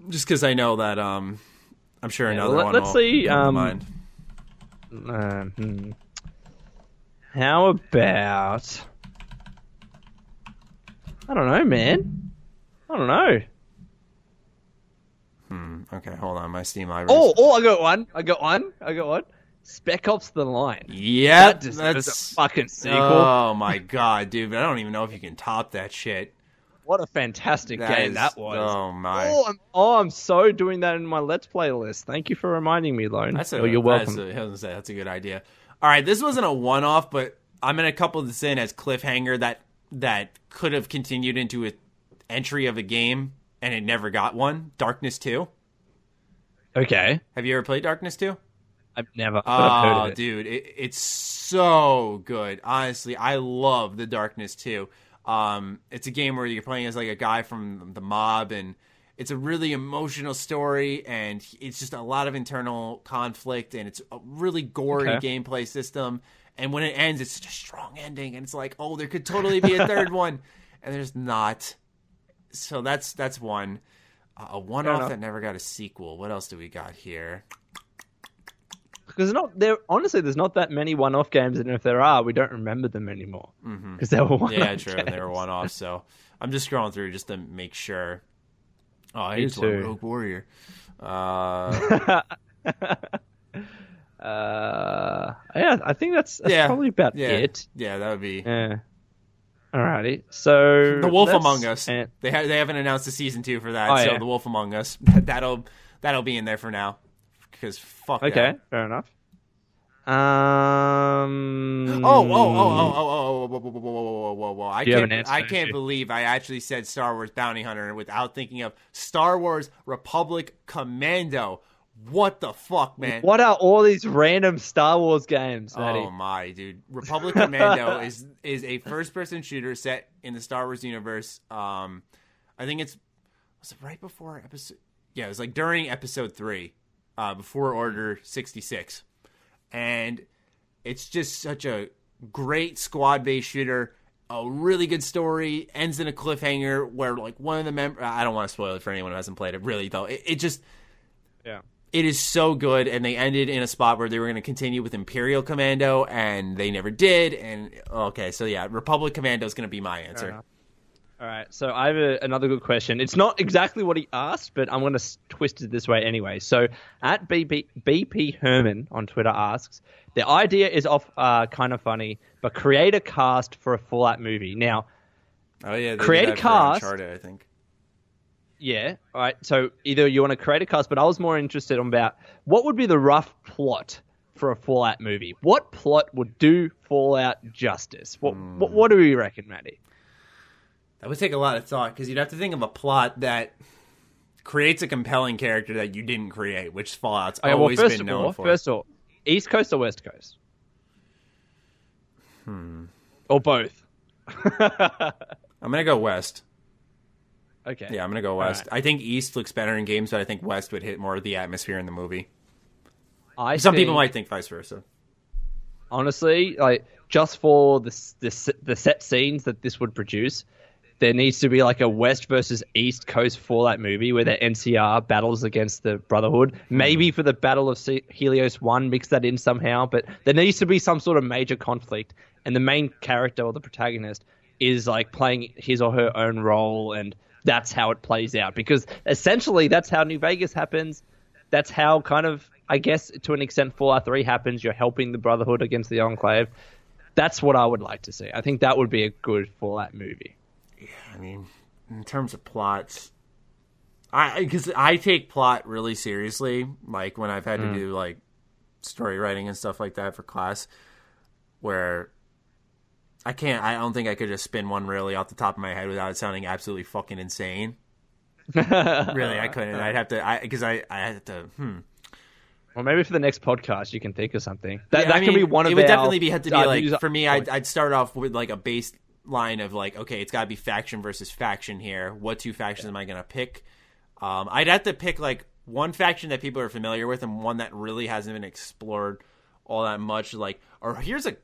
just because I know that um, I'm sure Yeah, another let- one. let's see, um. Um, hmm. How about? I don't know, man. I don't know. Hmm, okay, hold on, my Steam library. Oh, oh, I got one. I got one. I got one. Spec Ops: The Line. yeah, that that's a fucking sequel. Oh my *laughs* god, dude! I don't even know if you can top that shit. What a fantastic That game is- that was. Oh my. Oh, I'm, oh, I'm so doing that in my Let's Play list. Thank you for reminding me, Lone. That's a, oh, you're welcome. That's a, I was gonna say that's a good idea. All right, this wasn't a one-off, but I'm gonna couple this in as cliffhanger that that could have continued into a entry of a game and it never got one. Darkness Two. okay. Have you ever played Darkness Two? I've never. Oh, it. dude, it, it's so good. Honestly, I love the Darkness Two. Um, it's a game where you're playing as like a guy from the mob, and it's a really emotional story, and it's just a lot of internal conflict, and it's a really gory Okay. gameplay system. And when it ends, it's such a strong ending, and it's like, oh, there could totally be a third *laughs* one, and there's not. So that's that's one. Uh, a one-off that never got a sequel. What else do we got here? Because not there. Honestly, there's not that many one-off games, and if there are, we don't remember them anymore. Because they were one. Mm-hmm. Yeah, true. They were one off. So I'm just scrolling through just to make sure. Oh, I one, too. Rogue Warrior. *laughs* Uh, uh, yeah, I think that's, that's yeah. probably about yeah. it. Yeah, that would be. Yeah. Alrighty, so the Wolf Among Us. And... They ha- they haven't announced a season two for that, oh, so yeah. the Wolf Among Us *laughs* that'll that'll be in there for now because fuck. Okay, that. fair enough. Um. Oh oh, oh, oh, oh, oh, oh, oh, whoa, whoa, whoa, whoa, whoa, whoa. I can't, an I can't believe I actually said Star Wars Bounty Hunter without thinking of Star Wars Republic Commando, what the fuck, man? What are all these random Star Wars games, Matty? Oh my dude! Republic Commando *laughs* is is a first person shooter set in the Star Wars universe. Um, I think it's was it right before episode? Yeah, it was like during episode three, uh, before Order sixty six, and it's just such a great squad based shooter. A really good story ends in a cliffhanger where like one of the members. I don't want to spoil it for anyone who hasn't played it. Really though, it, it just yeah. It is so good and they ended in a spot where they were going to continue with imperial commando and they never did and okay so yeah republic commando is going to be my answer. All right, so I have a, another good question. It's not exactly what he asked, but I'm going to twist it this way anyway. So, at BP, BP Herman on Twitter asks, the idea is off uh, kind of funny, but create a cast for a Fallout movie. Now, oh yeah Create a cast. Uncharted, i think yeah, all right. So either you want to create a cast, but I was more interested on about what would be the rough plot for a Fallout movie. What plot would do Fallout justice? What what, what do we reckon, Matty? that would take a lot of thought because you'd have to think of a plot that creates a compelling character that you didn't create which fallout's Okay, well, always first been of known all, for first of all, East Coast or West Coast? Hmm. Or both. *laughs* i'm going to go west okay. yeah i'm going to go west i think east looks better in games but i think west would hit more of the atmosphere in the movie I some people might think vice versa honestly, like just for the, the the set scenes that this would produce, there needs to be like a West versus East Coast Fallout movie where the NCR battles against the Brotherhood. Hmm. Maybe for the Battle of Helios One, mix that in somehow. But there needs to be some sort of major conflict, and the main character or the protagonist is like playing his or her own role, and that's how it plays out. Because essentially, that's how New Vegas happens. That's how kind of, I guess, to an extent, Fallout 3 happens. You're helping the Brotherhood against the Enclave. That's what I would like to see. I think that would be a good Fallout movie. Yeah, I mean, in terms of plots, I because I take plot really seriously. Like when I've had to mm. do like story writing and stuff like that for class, where I can't. I don't think I could just spin one really off the top of my head without it sounding absolutely fucking insane. *laughs* really, I couldn't. I'd have to. I because I I had to. Hmm. Well, maybe for the next podcast, you can think of something. That, Yeah, that I can be one of it would definitely be had to be uh, like for me. I'd. I'd start off with like a base line of like, okay, it's got to be faction versus faction here. What two factions am I going to pick? Um, I'd have to pick like one faction that people are familiar with and one that really hasn't been explored all that much. Like, or here's a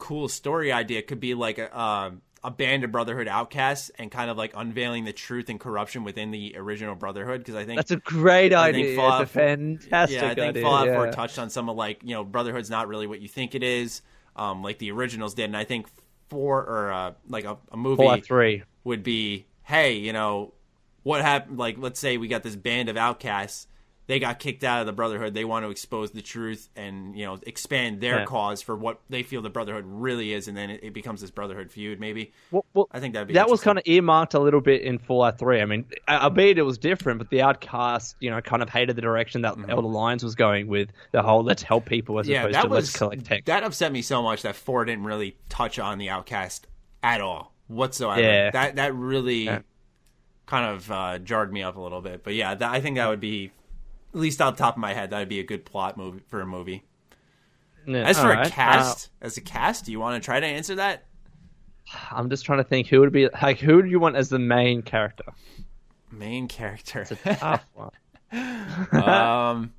cool story idea. Could be like a uh, a band of Brotherhood outcasts and kind of like unveiling the truth and corruption within the original Brotherhood. Because I think That's a great I idea. Fallout It's a fantastic yeah, I think idea. Fallout yeah. 4 touched on some of like you know Brotherhood's not really what you think it is, um, like the originals did, and I think four or uh, like a, a movie Fallout 3. would be, hey, you know, what happened? Like, let's say we got this band of outcasts. They got kicked out of the Brotherhood. They want to expose the truth and you know expand their Yeah. cause for what they feel the Brotherhood really is, and then it, it becomes this Brotherhood feud. Maybe Well, well, I think that'd be that was kind of earmarked a little bit in Fallout 3. I mean, albeit it was different, but the Outcast, you know, kind of hated the direction that Elder Lyons was going with the whole let's help people as Mm-hmm. yeah, opposed that to was let's collect tech. that upset me so much that four didn't really touch on the Outcast at all whatsoever. Yeah. That that really Yeah. kind of uh, jarred me up a little bit. But yeah, that, I think that would be at least off the top of my head that would be a good plot movie for a movie. Yeah, As for all a right. cast, as a cast, do you want to try to answer that? Uh, I'm just trying to think who would be like who would you want as the main character? Main character. Tough *laughs* one. um,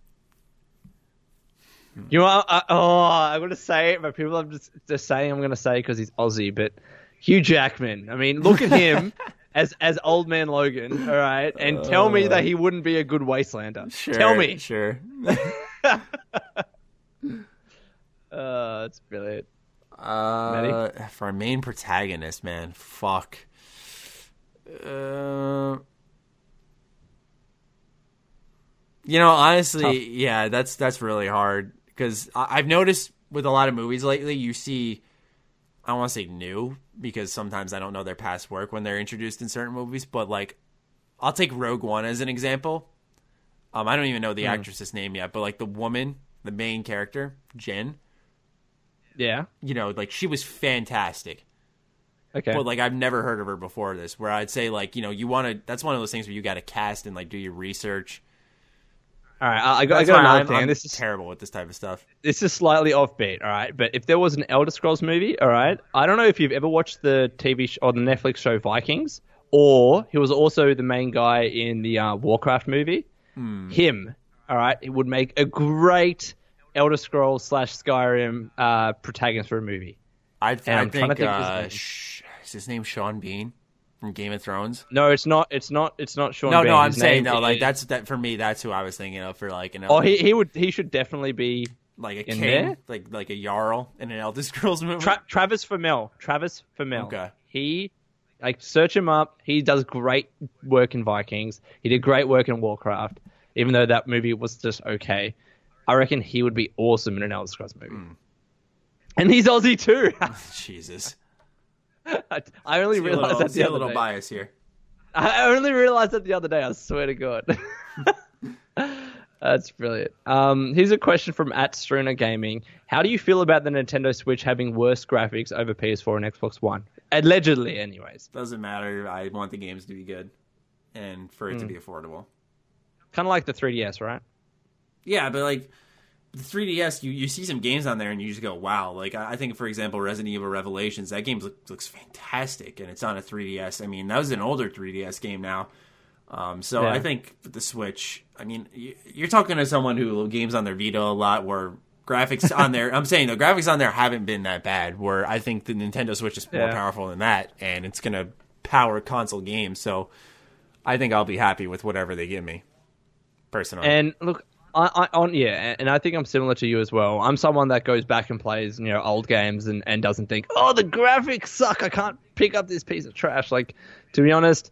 You know. I, oh, I'm gonna say it, but people are just just saying I'm gonna say because he's Aussie. But Hugh Jackman, I mean, look at him *laughs* as as old man Logan, all right, and tell me that he wouldn't be a good wastelander. sure, Tell me. Sure. *laughs* *laughs* Uh, it's brilliant. Uh, for our main protagonist, man, fuck. Uh, you know, honestly, yeah, that's that's really hard because I've noticed with a lot of movies lately, you see, I don't want to say new because sometimes I don't know their past work when they're introduced in certain movies, but like, I'll take Rogue One as an example. Um, I don't even know the actress's name yet, but like the woman, the main character, Jyn, Yeah. you know, like she was fantastic. Okay. But like I've never heard of her before this. Where I'd say like you know you want to. That's one of those things where you got to cast and like do your research. All right, I, I got, I got another I'm, thing. I'm this is terrible with this type of stuff. this is slightly offbeat, all right. But if there was an Elder Scrolls movie, all right, I don't know if you've ever watched the TV sh- or the Netflix show Vikings, or he was also the main guy in the uh, Warcraft movie. Him, all right, it would make a great Elder Scrolls slash Skyrim uh, protagonist for a movie. I, And I I'm trying to think, think of his uh, name. sh- is his name Sean Bean from Game of Thrones? No, it's not. It's not. It's not Sean. no, Bean. no, I'm His saying no. Like that's that for me. That's who I was thinking of for like an Oh, he he would. He should definitely be like a in king, there? like like a jarl in an Elder Scrolls movie. Tra- Travis Fimmel. Travis Fimmel. Okay. He, like, search him up. He does great work in Vikings. He did great work in Warcraft, even though that movie was just okay. I reckon he would be awesome in an Elder Scrolls movie. Hmm. And he's Aussie too. *laughs* Jesus, *laughs* I I only see realized little, that the a other little day. bias here. *laughs* I only realized that the other day. I swear to God. *laughs* That's brilliant. Um, here's a question from at Struna Gaming. How do you feel about the Nintendo Switch having worse graphics over PS4 and Xbox One? Allegedly, anyways. Doesn't matter. I want the games to be good and for it Hmm. to be affordable. Kind of like the 3DS, right? Yeah, but like the 3DS, you, you see some games on there and you just go, wow. Like I I think, for example, Resident Evil Revelations, that game look, looks fantastic, and it's on a 3DS. I mean, that was an older 3DS game now. Um, so Yeah. I think the Switch, I mean, you- you're talking to someone who games on their Vita a lot, where graphics on there. I'm saying the graphics on there haven't been that bad. Where I think the Nintendo Switch is more Yeah. powerful than that, and it's gonna power console games. So I think I'll be happy with whatever they give me, personally. And look, I, I on yeah, and I think I'm similar to you as well. I'm someone that goes back and plays you know old games and, and doesn't think, oh, the graphics suck. I can't pick up this piece of trash. Like to be honest,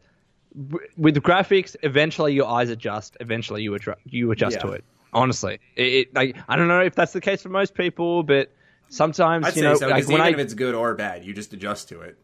w- with graphics, eventually your eyes adjust. Eventually you adjust you adjust to it. Honestly, it, it like I don't know if that's the case for most people, but sometimes I'd you know so like when even I if it's good or bad, you just adjust to it.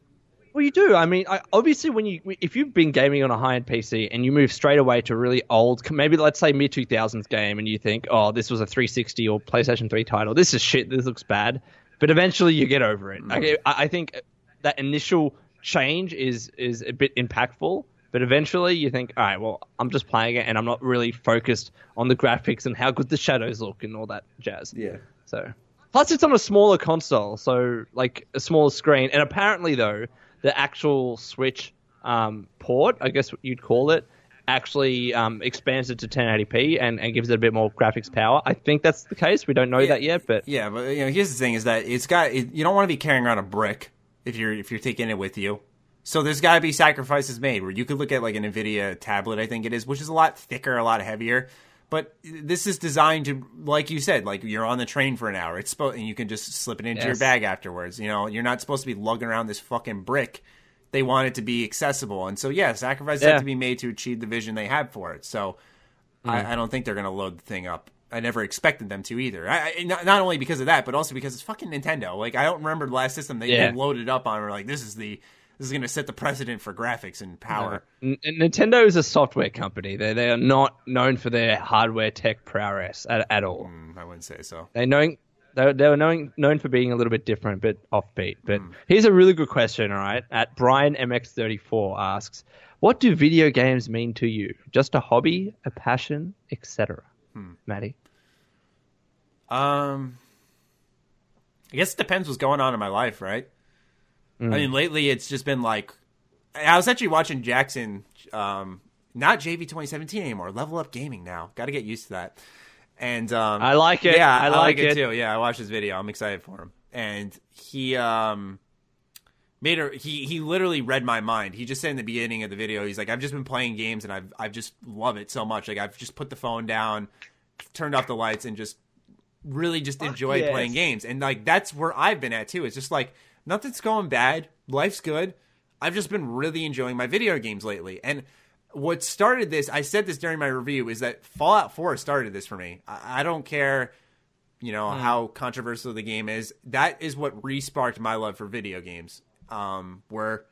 Well, you do. I mean, I, obviously, when you if you've been gaming on a high end PC and you move straight away to a really old, maybe let's say mid two thousands game, and you think, oh, this was a 360 or PlayStation 3 title, this is shit, this looks bad, but eventually you get over it. Mm. Like, I, I think that initial change is is a bit impactful, but eventually you think, all right, well, I'm just playing it, and I'm not really focused on the graphics and how good the shadows look and all that jazz. Yeah. So plus it's on a smaller console, so like a smaller screen. And apparently though, the actual Switch um, port, I guess you'd call it, actually um, expands it to 1080p and, and gives it a bit more graphics power. I think that's the case. We don't know that yet, but Yeah, but you know, here's the thing: is that it's got it, you don't want to be carrying around a brick if you're if you're taking it with you. So there's got to be sacrifices made where you could look at like an Nvidia tablet, I think it is, which is a lot thicker, a lot heavier. But this is designed to, like you said, like you're on the train for an hour. It's supposed, and you can just slip it into your bag afterwards. You know, you're not supposed to be lugging around this fucking brick. They want it to be accessible, and so yeah, sacrifices Yeah. have to be made to achieve the vision they had for it. So I, hmm. I don't think they're going to load the thing up. I never expected them to either. I, I, not, not only because of that, but also because it's fucking Nintendo. Like I don't remember the last system they, Yeah. they loaded up on. Or like this is the this is going to set the precedent for graphics and power. N- Nintendo is a software company. They they are not known for their hardware tech prowess at, at all. Mm, I wouldn't say so. They knowing they they were known known for being a little bit different, but offbeat. But here's a really good question. All right, at Brian MX34 asks, "What do video games mean to you? Just a hobby, a passion, etc." Maddie, Um, I guess it depends what's going on in my life, right? I mean, lately it's just been like I was actually watching Jackson, um, not JV 2017 anymore. Level Up Gaming now. Got to get used to that. And um, I like it. Yeah, I I, like, like it. it. too. Yeah, I watched his video. I'm excited for him. And he um made a he he literally read my mind. He just said in the beginning of the video, he's like, I've just been playing games and I've I've just love it so much. Like I've just put the phone down, turned off the lights, and just really just enjoyed yes. playing games. And like that's where I've been at too. It's just like nothing's going bad. Life's good. I've just been really enjoying my video games lately. And what started this, I said this during my review, is that Fallout 4 started this for me. I, I don't care, you know, how controversial the game is. That is what resparked my love for video games. Um, where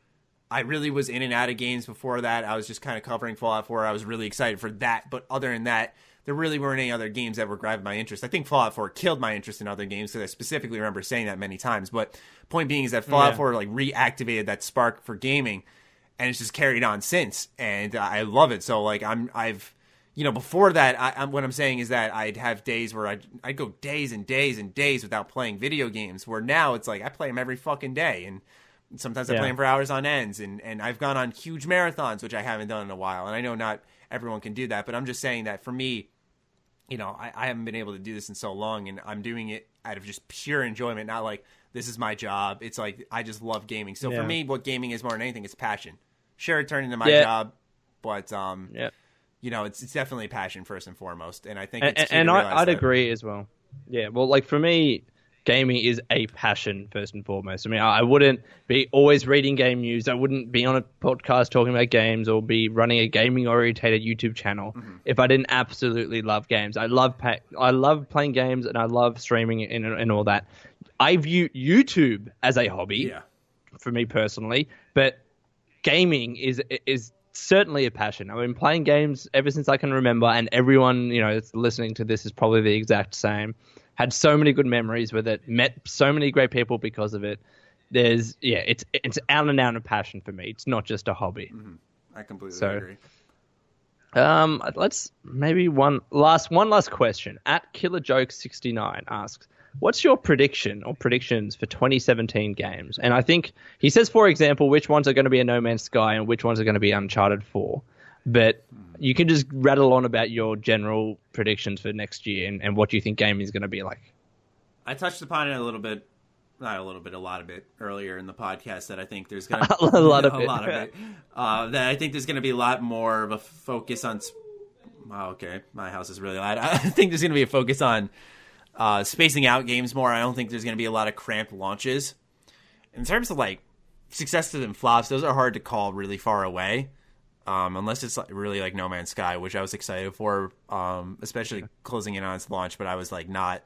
I really was in and out of games before that. I was just kind of covering Fallout 4. I was really excited for that. But other than that, there really weren't any other games that were grabbing my interest. I think Fallout 4 killed my interest in other games because I specifically remember saying that many times. But point being is that Fallout Yeah. 4 like reactivated that spark for gaming, and it's just carried on since. And I love it. So like I'm I've you know before that I, I'm what I'm saying is that I'd have days where I'd I'd go days and days and days without playing video games. Where now it's like I play them every fucking day and. Sometimes I play them for hours on ends, and, and I've gone on huge marathons, which I haven't done in a while. And I know not everyone can do that, but I'm just saying that for me, you know, I, I haven't been able to do this in so long, and I'm doing it out of just pure enjoyment, not like this is my job. It's like I just love gaming. So Yeah. for me, what gaming is more than anything is passion. Sure, it turned into my Yeah. job, but um, yeah, you know, it's it's definitely passion first and foremost. And I think and, and I, I'd that. agree as well. Yeah, well, like for me, gaming is a passion first and foremost. I mean, I wouldn't be always reading game news. I wouldn't be on a podcast talking about games or be running a gaming orientated YouTube channel Mm-hmm. if I didn't absolutely love games. I love pa- I love playing games and I love streaming and, and all that. I view YouTube as a hobby Yeah. for me personally, but gaming is is certainly a passion. I've been playing games ever since I can remember, and everyone you know that's listening to this is probably the exact same. Had so many good memories with it, met so many great people because of it. There's yeah, it's it's out and out a passion for me. It's not just a hobby. I completely So- agree. Um, let's maybe one last one last question. At Killer Joke sixty nine asks, "What's your prediction or predictions for 2017 games?" And I think he says, for example, which ones are going to be a No Man's Sky and which ones are going to be Uncharted Four. But you can just rattle on about your general predictions for next year and, and what you think gaming is going to be like. I touched upon it a little bit, not a little bit, a lot of it earlier in the podcast. That I think there's gonna be *laughs* A lot of *laughs* a it. lot of it. Uh, that I think there's gonna be a lot more of a focus on. Oh, okay, my house is really loud. *laughs* I think there's gonna be a focus on uh, spacing out games more. I don't think there's gonna be a lot of cramped launches. In terms of like successes and flops, those are hard to call really far away. Um, unless it's really like No Man's Sky, which I was excited for, um, especially closing in on its launch, but I was like not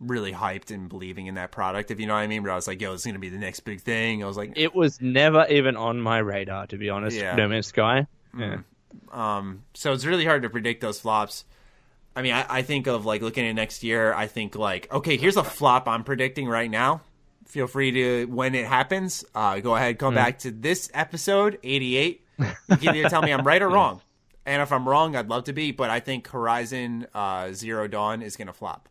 really hyped and believing in that product, if you know what I mean. But I was like, yo, it's gonna be the next big thing. I was like, It was never even on my radar, to be honest. Yeah. No Man's Sky. Yeah. um, so it's really hard to predict those flops. I mean, I, I think of like looking at next year. I think like, okay, here's a flop I'm predicting right now. Feel free to when it happens, uh, go ahead, come back to this episode 88. You can either tell me I'm right or *laughs* wrong. And if I'm wrong, I'd love to be, but I think Horizon uh, Zero Dawn is gonna flop.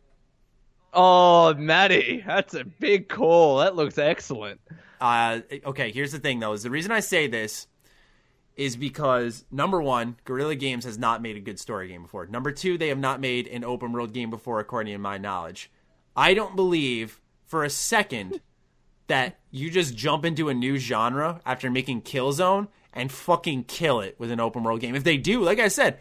Oh, Maddie, that's a big call. That looks excellent. Uh, okay, here's the thing though. Is the reason I say this is because number one, Guerrilla Games has not made a good story game before. Number two, they have not made an open world game before, according to my knowledge. I don't believe for a second that you just jump into a new genre after making Killzone and fucking kill it with an open world game. If they do, like I said,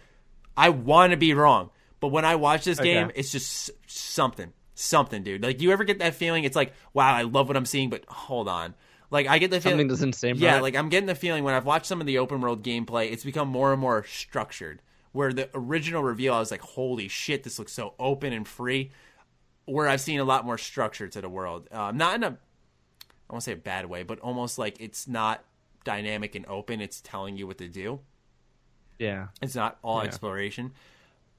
I want to be wrong. But when I watch this Okay. game, it's just something, something, dude. Like you ever get that feeling? It's like, wow, I love what I'm seeing, but hold on. Like I get the feeling Something doesn't seem yeah, right. like I'm getting the feeling when I've watched some of the open world gameplay, it's become more and more structured. Where the original reveal, I was like, "Holy shit, this looks so open and free." Where I've seen a lot more structure to the world, um, not in a, I won't say a bad way, but almost like it's not dynamic and open. It's telling you what to do. Yeah. It's not all Yeah. exploration.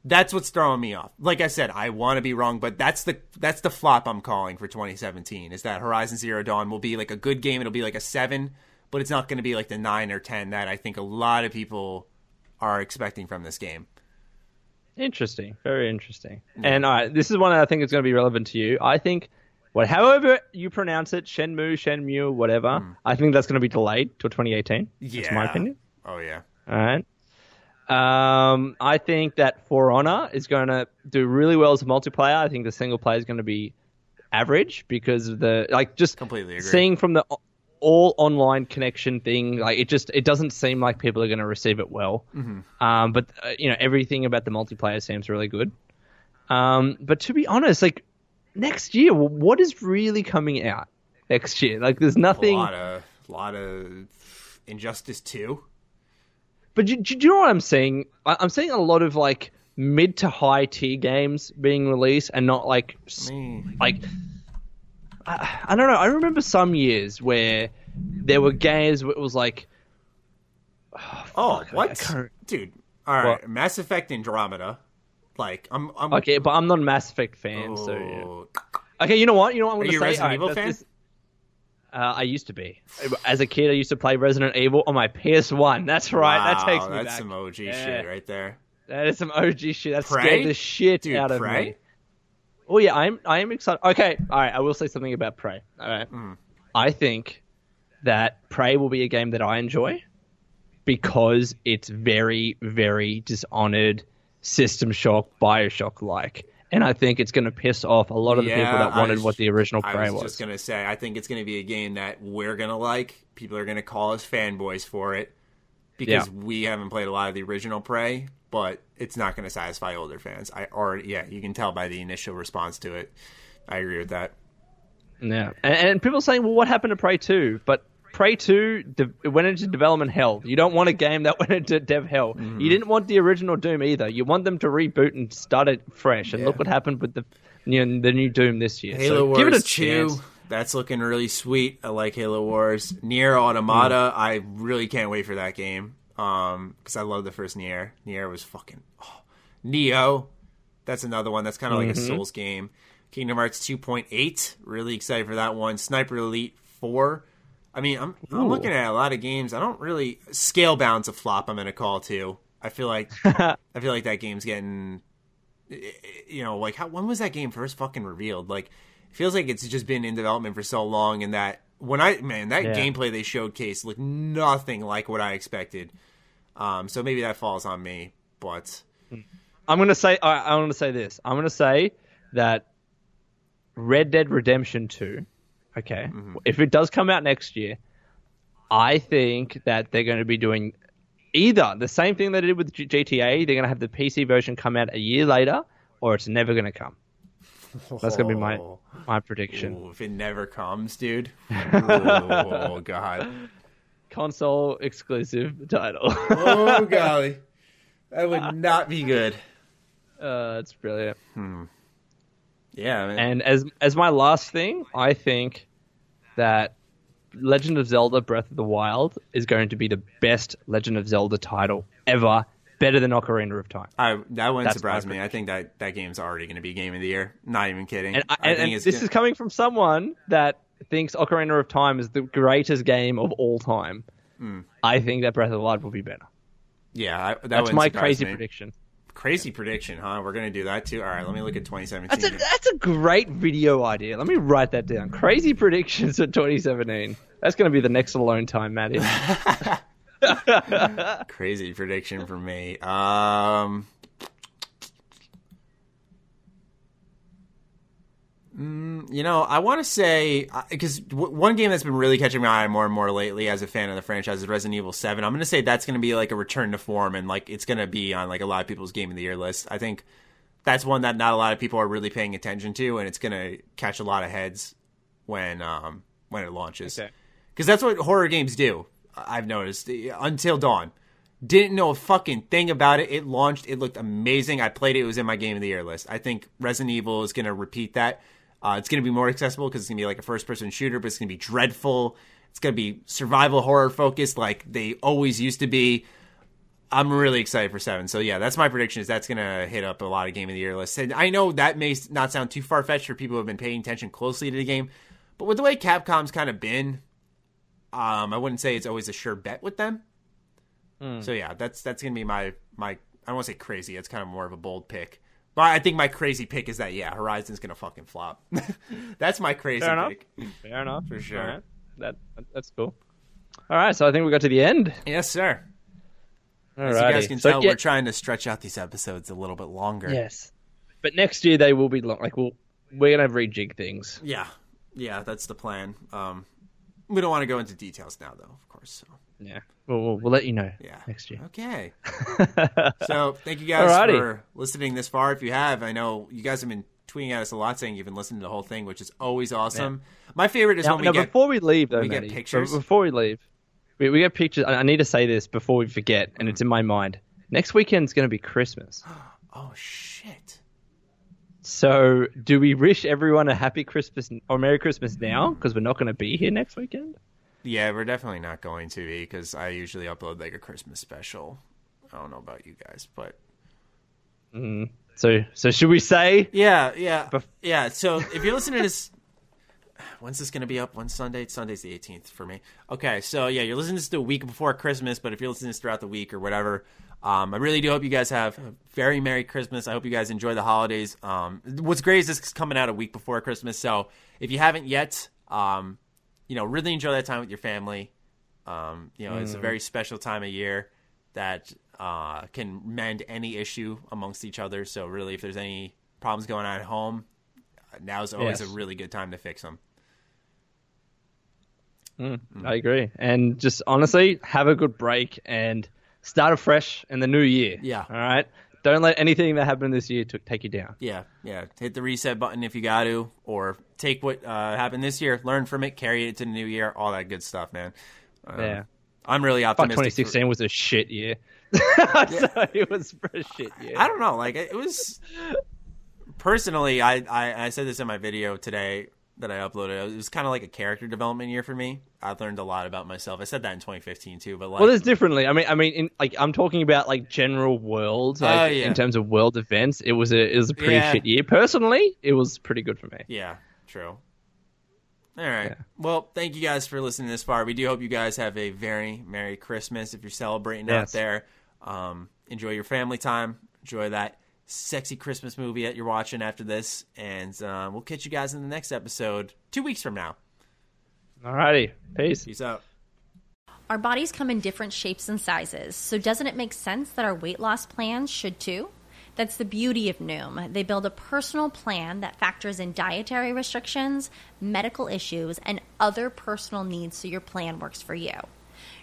That's what's throwing me off. Like I said, I want to be wrong, but that's the that's the flop I'm calling for 2017. Is that Horizon Zero Dawn will be like a good game. It'll be like a seven, but it's not going to be like the nine or ten that I think a lot of people are expecting from this game. Interesting. Very interesting. And all right, this is one that I think is going to be relevant to you. I think, what, however you pronounce it, Shenmue, Shenmue, whatever, I think that's going to be delayed till 2018. That's my opinion. Oh yeah. All right. Um, I think that For Honor is going to do really well as a multiplayer. I think the single player is going to be average because of the like just Completely agree. seeing from the all online connection thing. Like it just it doesn't seem like people are going to receive it well. Mm-hmm. Um, but uh, you know everything about the multiplayer seems really good. Um, but to be honest, like next year, what is really coming out next year? Like there's nothing. A lot of a lot of Injustice Two. But do, do you know what I'm seeing? I- I'm seeing a lot of like mid to high tier games being released, and not like like I, I don't know. I remember some years where there were games where it was like *sighs* Oh, I what, dude? All right, What? Mass Effect Andromeda. Like I'm, I'm okay, but I'm not a Mass Effect fan, so yeah. Oh, okay. You know what? You know what I'm going to say. Resident right, Evil that's- fan? this- uh, I used to be. As a kid, I used to play Resident Evil on my PS1. That's right. that takes me that's back. some OG Yeah. shit right there. That is some OG shit. That Prey? scared the shit Dude, out of Prey? me. Oh yeah, I'm I am excited. Okay, all right. I will say something about Prey. All right. Mm. I think that Prey will be a game that I enjoy because it's very, very dishonored, System Shock, Bioshock like, and I think it's going to piss off a lot of the people that wanted was- what the original I Prey was, I was. just gonna say, I think it's gonna be a game that we're gonna like. People are gonna call us fanboys for it because Yeah. we haven't played a lot of the original Prey, but it's not gonna satisfy older fans. I already, yeah, you can tell by the initial response to it. I agree with that. Yeah, and, and people saying, "Well, what happened to Prey 2? But Prey 2 de- it went into development hell. You don't want a game that *laughs* went into dev hell. Mm-hmm. You didn't want the original Doom either. You want them to reboot and start it fresh. And Yeah. look what happened with the you know, the new Doom this year. Halo so Wars give it a 2, chance. that's looking really sweet. I like Halo Wars. Nier Automata, Hmm. I really can't wait for that game. Um, because I love the first Nier. Nier was fucking oh. Neo. That's another one that's kind of like Mm-hmm. a Souls game. Kingdom Hearts 2.8, really excited for that one. Sniper Elite 4. I mean, I'm I'm looking at a lot of games. I don't really Scalebound's a flop. I'm gonna call too. I feel like *laughs* I feel like that game's getting you know, like how when was that game first fucking revealed? Like, it feels like it's just been in development for so long, and that when I man that Yeah. gameplay they showcased looked nothing like what I expected. Um, so maybe that falls on me, but I'm gonna say I, I'm gonna say this. I'm gonna say that Red Dead Redemption 2. Okay, Mm-hmm. if it does come out next year, I think that they're going to be doing either the same thing they did with G- GTA. They're going to have the PC version come out a year later, or it's never going to come. That's going to be my my *laughs* prediction. Ooh, if it never comes, dude. *laughs* oh god. Console exclusive title. Oh golly, *laughs* that would not be good. uh, it's brilliant. Yeah, man. And as as my last thing, I think that Legend of Zelda: Breath of the Wild is going to be the best Legend of Zelda title ever, better than Ocarina of Time. I, that wouldn't That's surprise me. I think that that game's already going to be game of the year. Not even kidding. And, I, I and, think and this gonna- is coming from someone that thinks Ocarina of Time is the greatest game of all time. Hmm. I think that Breath of the Wild will be better. yeah. I, that That's my crazy me. prediction. Crazy prediction, huh? We're gonna do that too. All right, let me look at 2017. That's a that's a great video idea. Let me write that down. Crazy predictions for 2017. That's going to be the next alone time, Matty. *laughs* *laughs* Crazy prediction for me. Um, mm, you know, I want to say because w- one game that's been really catching my eye more and more lately as a fan of the franchise is Resident Evil Seven. I'm going to say that's going to be like a return to form and like it's going to be on like a lot of people's game of the year list. I think that's one that not a lot of people are really paying attention to, and it's going to catch a lot of heads when um when it launches. Okay. Because that's what horror games do. I've noticed until Dawn. Didn't know a fucking thing about it. It launched. It looked amazing. I played it. It was in my game of the year list. I think Resident Evil is going to repeat that. Uh, it's going to be more accessible because it's going to be like a first person shooter, but it's going to be dreadful. It's going to be survival horror focused like they always used to be. I'm really excited for seven. So yeah, that's my prediction. Is that's going to hit up a lot of game of the year lists. And I know that may not sound too far fetched for people who have been paying attention closely to the game, but with the way Capcom's kind of been, um, I wouldn't say it's always a sure bet with them. So yeah, that's that's gonna be my my. I don't want to say crazy. It's kind of more of a bold pick, but I think my crazy pick is that yeah, Horizon's gonna fucking flop. *laughs* that's my crazy Fair enough. pick. Fair enough. For sure. All right. That, that that's cool. All right, so I think we got to the end. Yes, sir. All As you guys can tell, we're trying to stretch out these episodes a little bit longer. Yes, but next year they will be long. Like we'll we're gonna rejig things. Yeah, yeah, that's the plan. Um, we don't want to go into details now, though, of course. So Yeah, we'll we'll, we'll let you know. yeah, next year. Okay. *laughs* so thank you guys Alrighty. for listening this far. If you have, I know you guys have been tweeting at us a lot saying you've been listening to the whole thing, which is always awesome. My favorite is Now, when we now, get before we leave, though, we get pictures. Before we leave, we, we get pictures. I, I need to say this before we forget, and it's in my mind. Next weekend's going to be Christmas. *gasps* oh shit. So, do we wish everyone a happy Christmas or Merry Christmas now? Because we're not going to be here next weekend. Yeah, we're definitely not going to be because I usually upload like a Christmas special. I don't know about you guys, but So, so should we say? yeah, yeah, yeah. So if you're listening to this, when's this going to be up? When's Sunday? Sunday's the 18th for me. Okay, so yeah, you're listening to this the week before Christmas, but if you're listening to this throughout the week or whatever, um, I really do hope you guys have a very Merry Christmas. I hope you guys enjoy the holidays. Um, what's great is this is coming out a week before Christmas, so if you haven't yet, um, you know, really enjoy that time with your family. Um, you know, it's a very special time of year that uh, can mend any issue amongst each other. So really, if there's any problems going on at home, now's always Yes. a really good time to fix them. I agree. And just honestly, have a good break and start afresh in the new year. Yeah. All right. Don't let anything that happened this year to take you down. Yeah, yeah. Hit the reset button if you got to, or take what uh, happened this year, learn from it, carry it to the new year, all that good stuff, man. Um, Yeah. I'm really optimistic. for- 2016 was a shit year. *laughs* so it was a shit year. I don't know. Like it was personally, I, I I said this in my video today that I uploaded. It was kind of like a character development year for me. I learned a lot about myself. I said that in 2015 too, but like, Well, there's differently. I mean, I mean, in, like I'm talking about like general world, like Oh, yeah. in terms of world events. It was a it was a pretty Yeah. shit year. Personally, it was pretty good for me. yeah, true. All right. Yeah. Well, thank you guys for listening this far. We do hope you guys have a very Merry Christmas if you're celebrating out there. Um, enjoy your family time. Enjoy that sexy Christmas movie that you're watching after this. And uh, we'll catch you guys in the next episode two weeks from now. Alrighty, peace. Peace out. Our bodies come in different shapes and sizes, so doesn't it make sense that our weight loss plans should too? That's the beauty of Noom. They build a personal plan that factors in dietary restrictions, medical issues, and other personal needs so your plan works for you.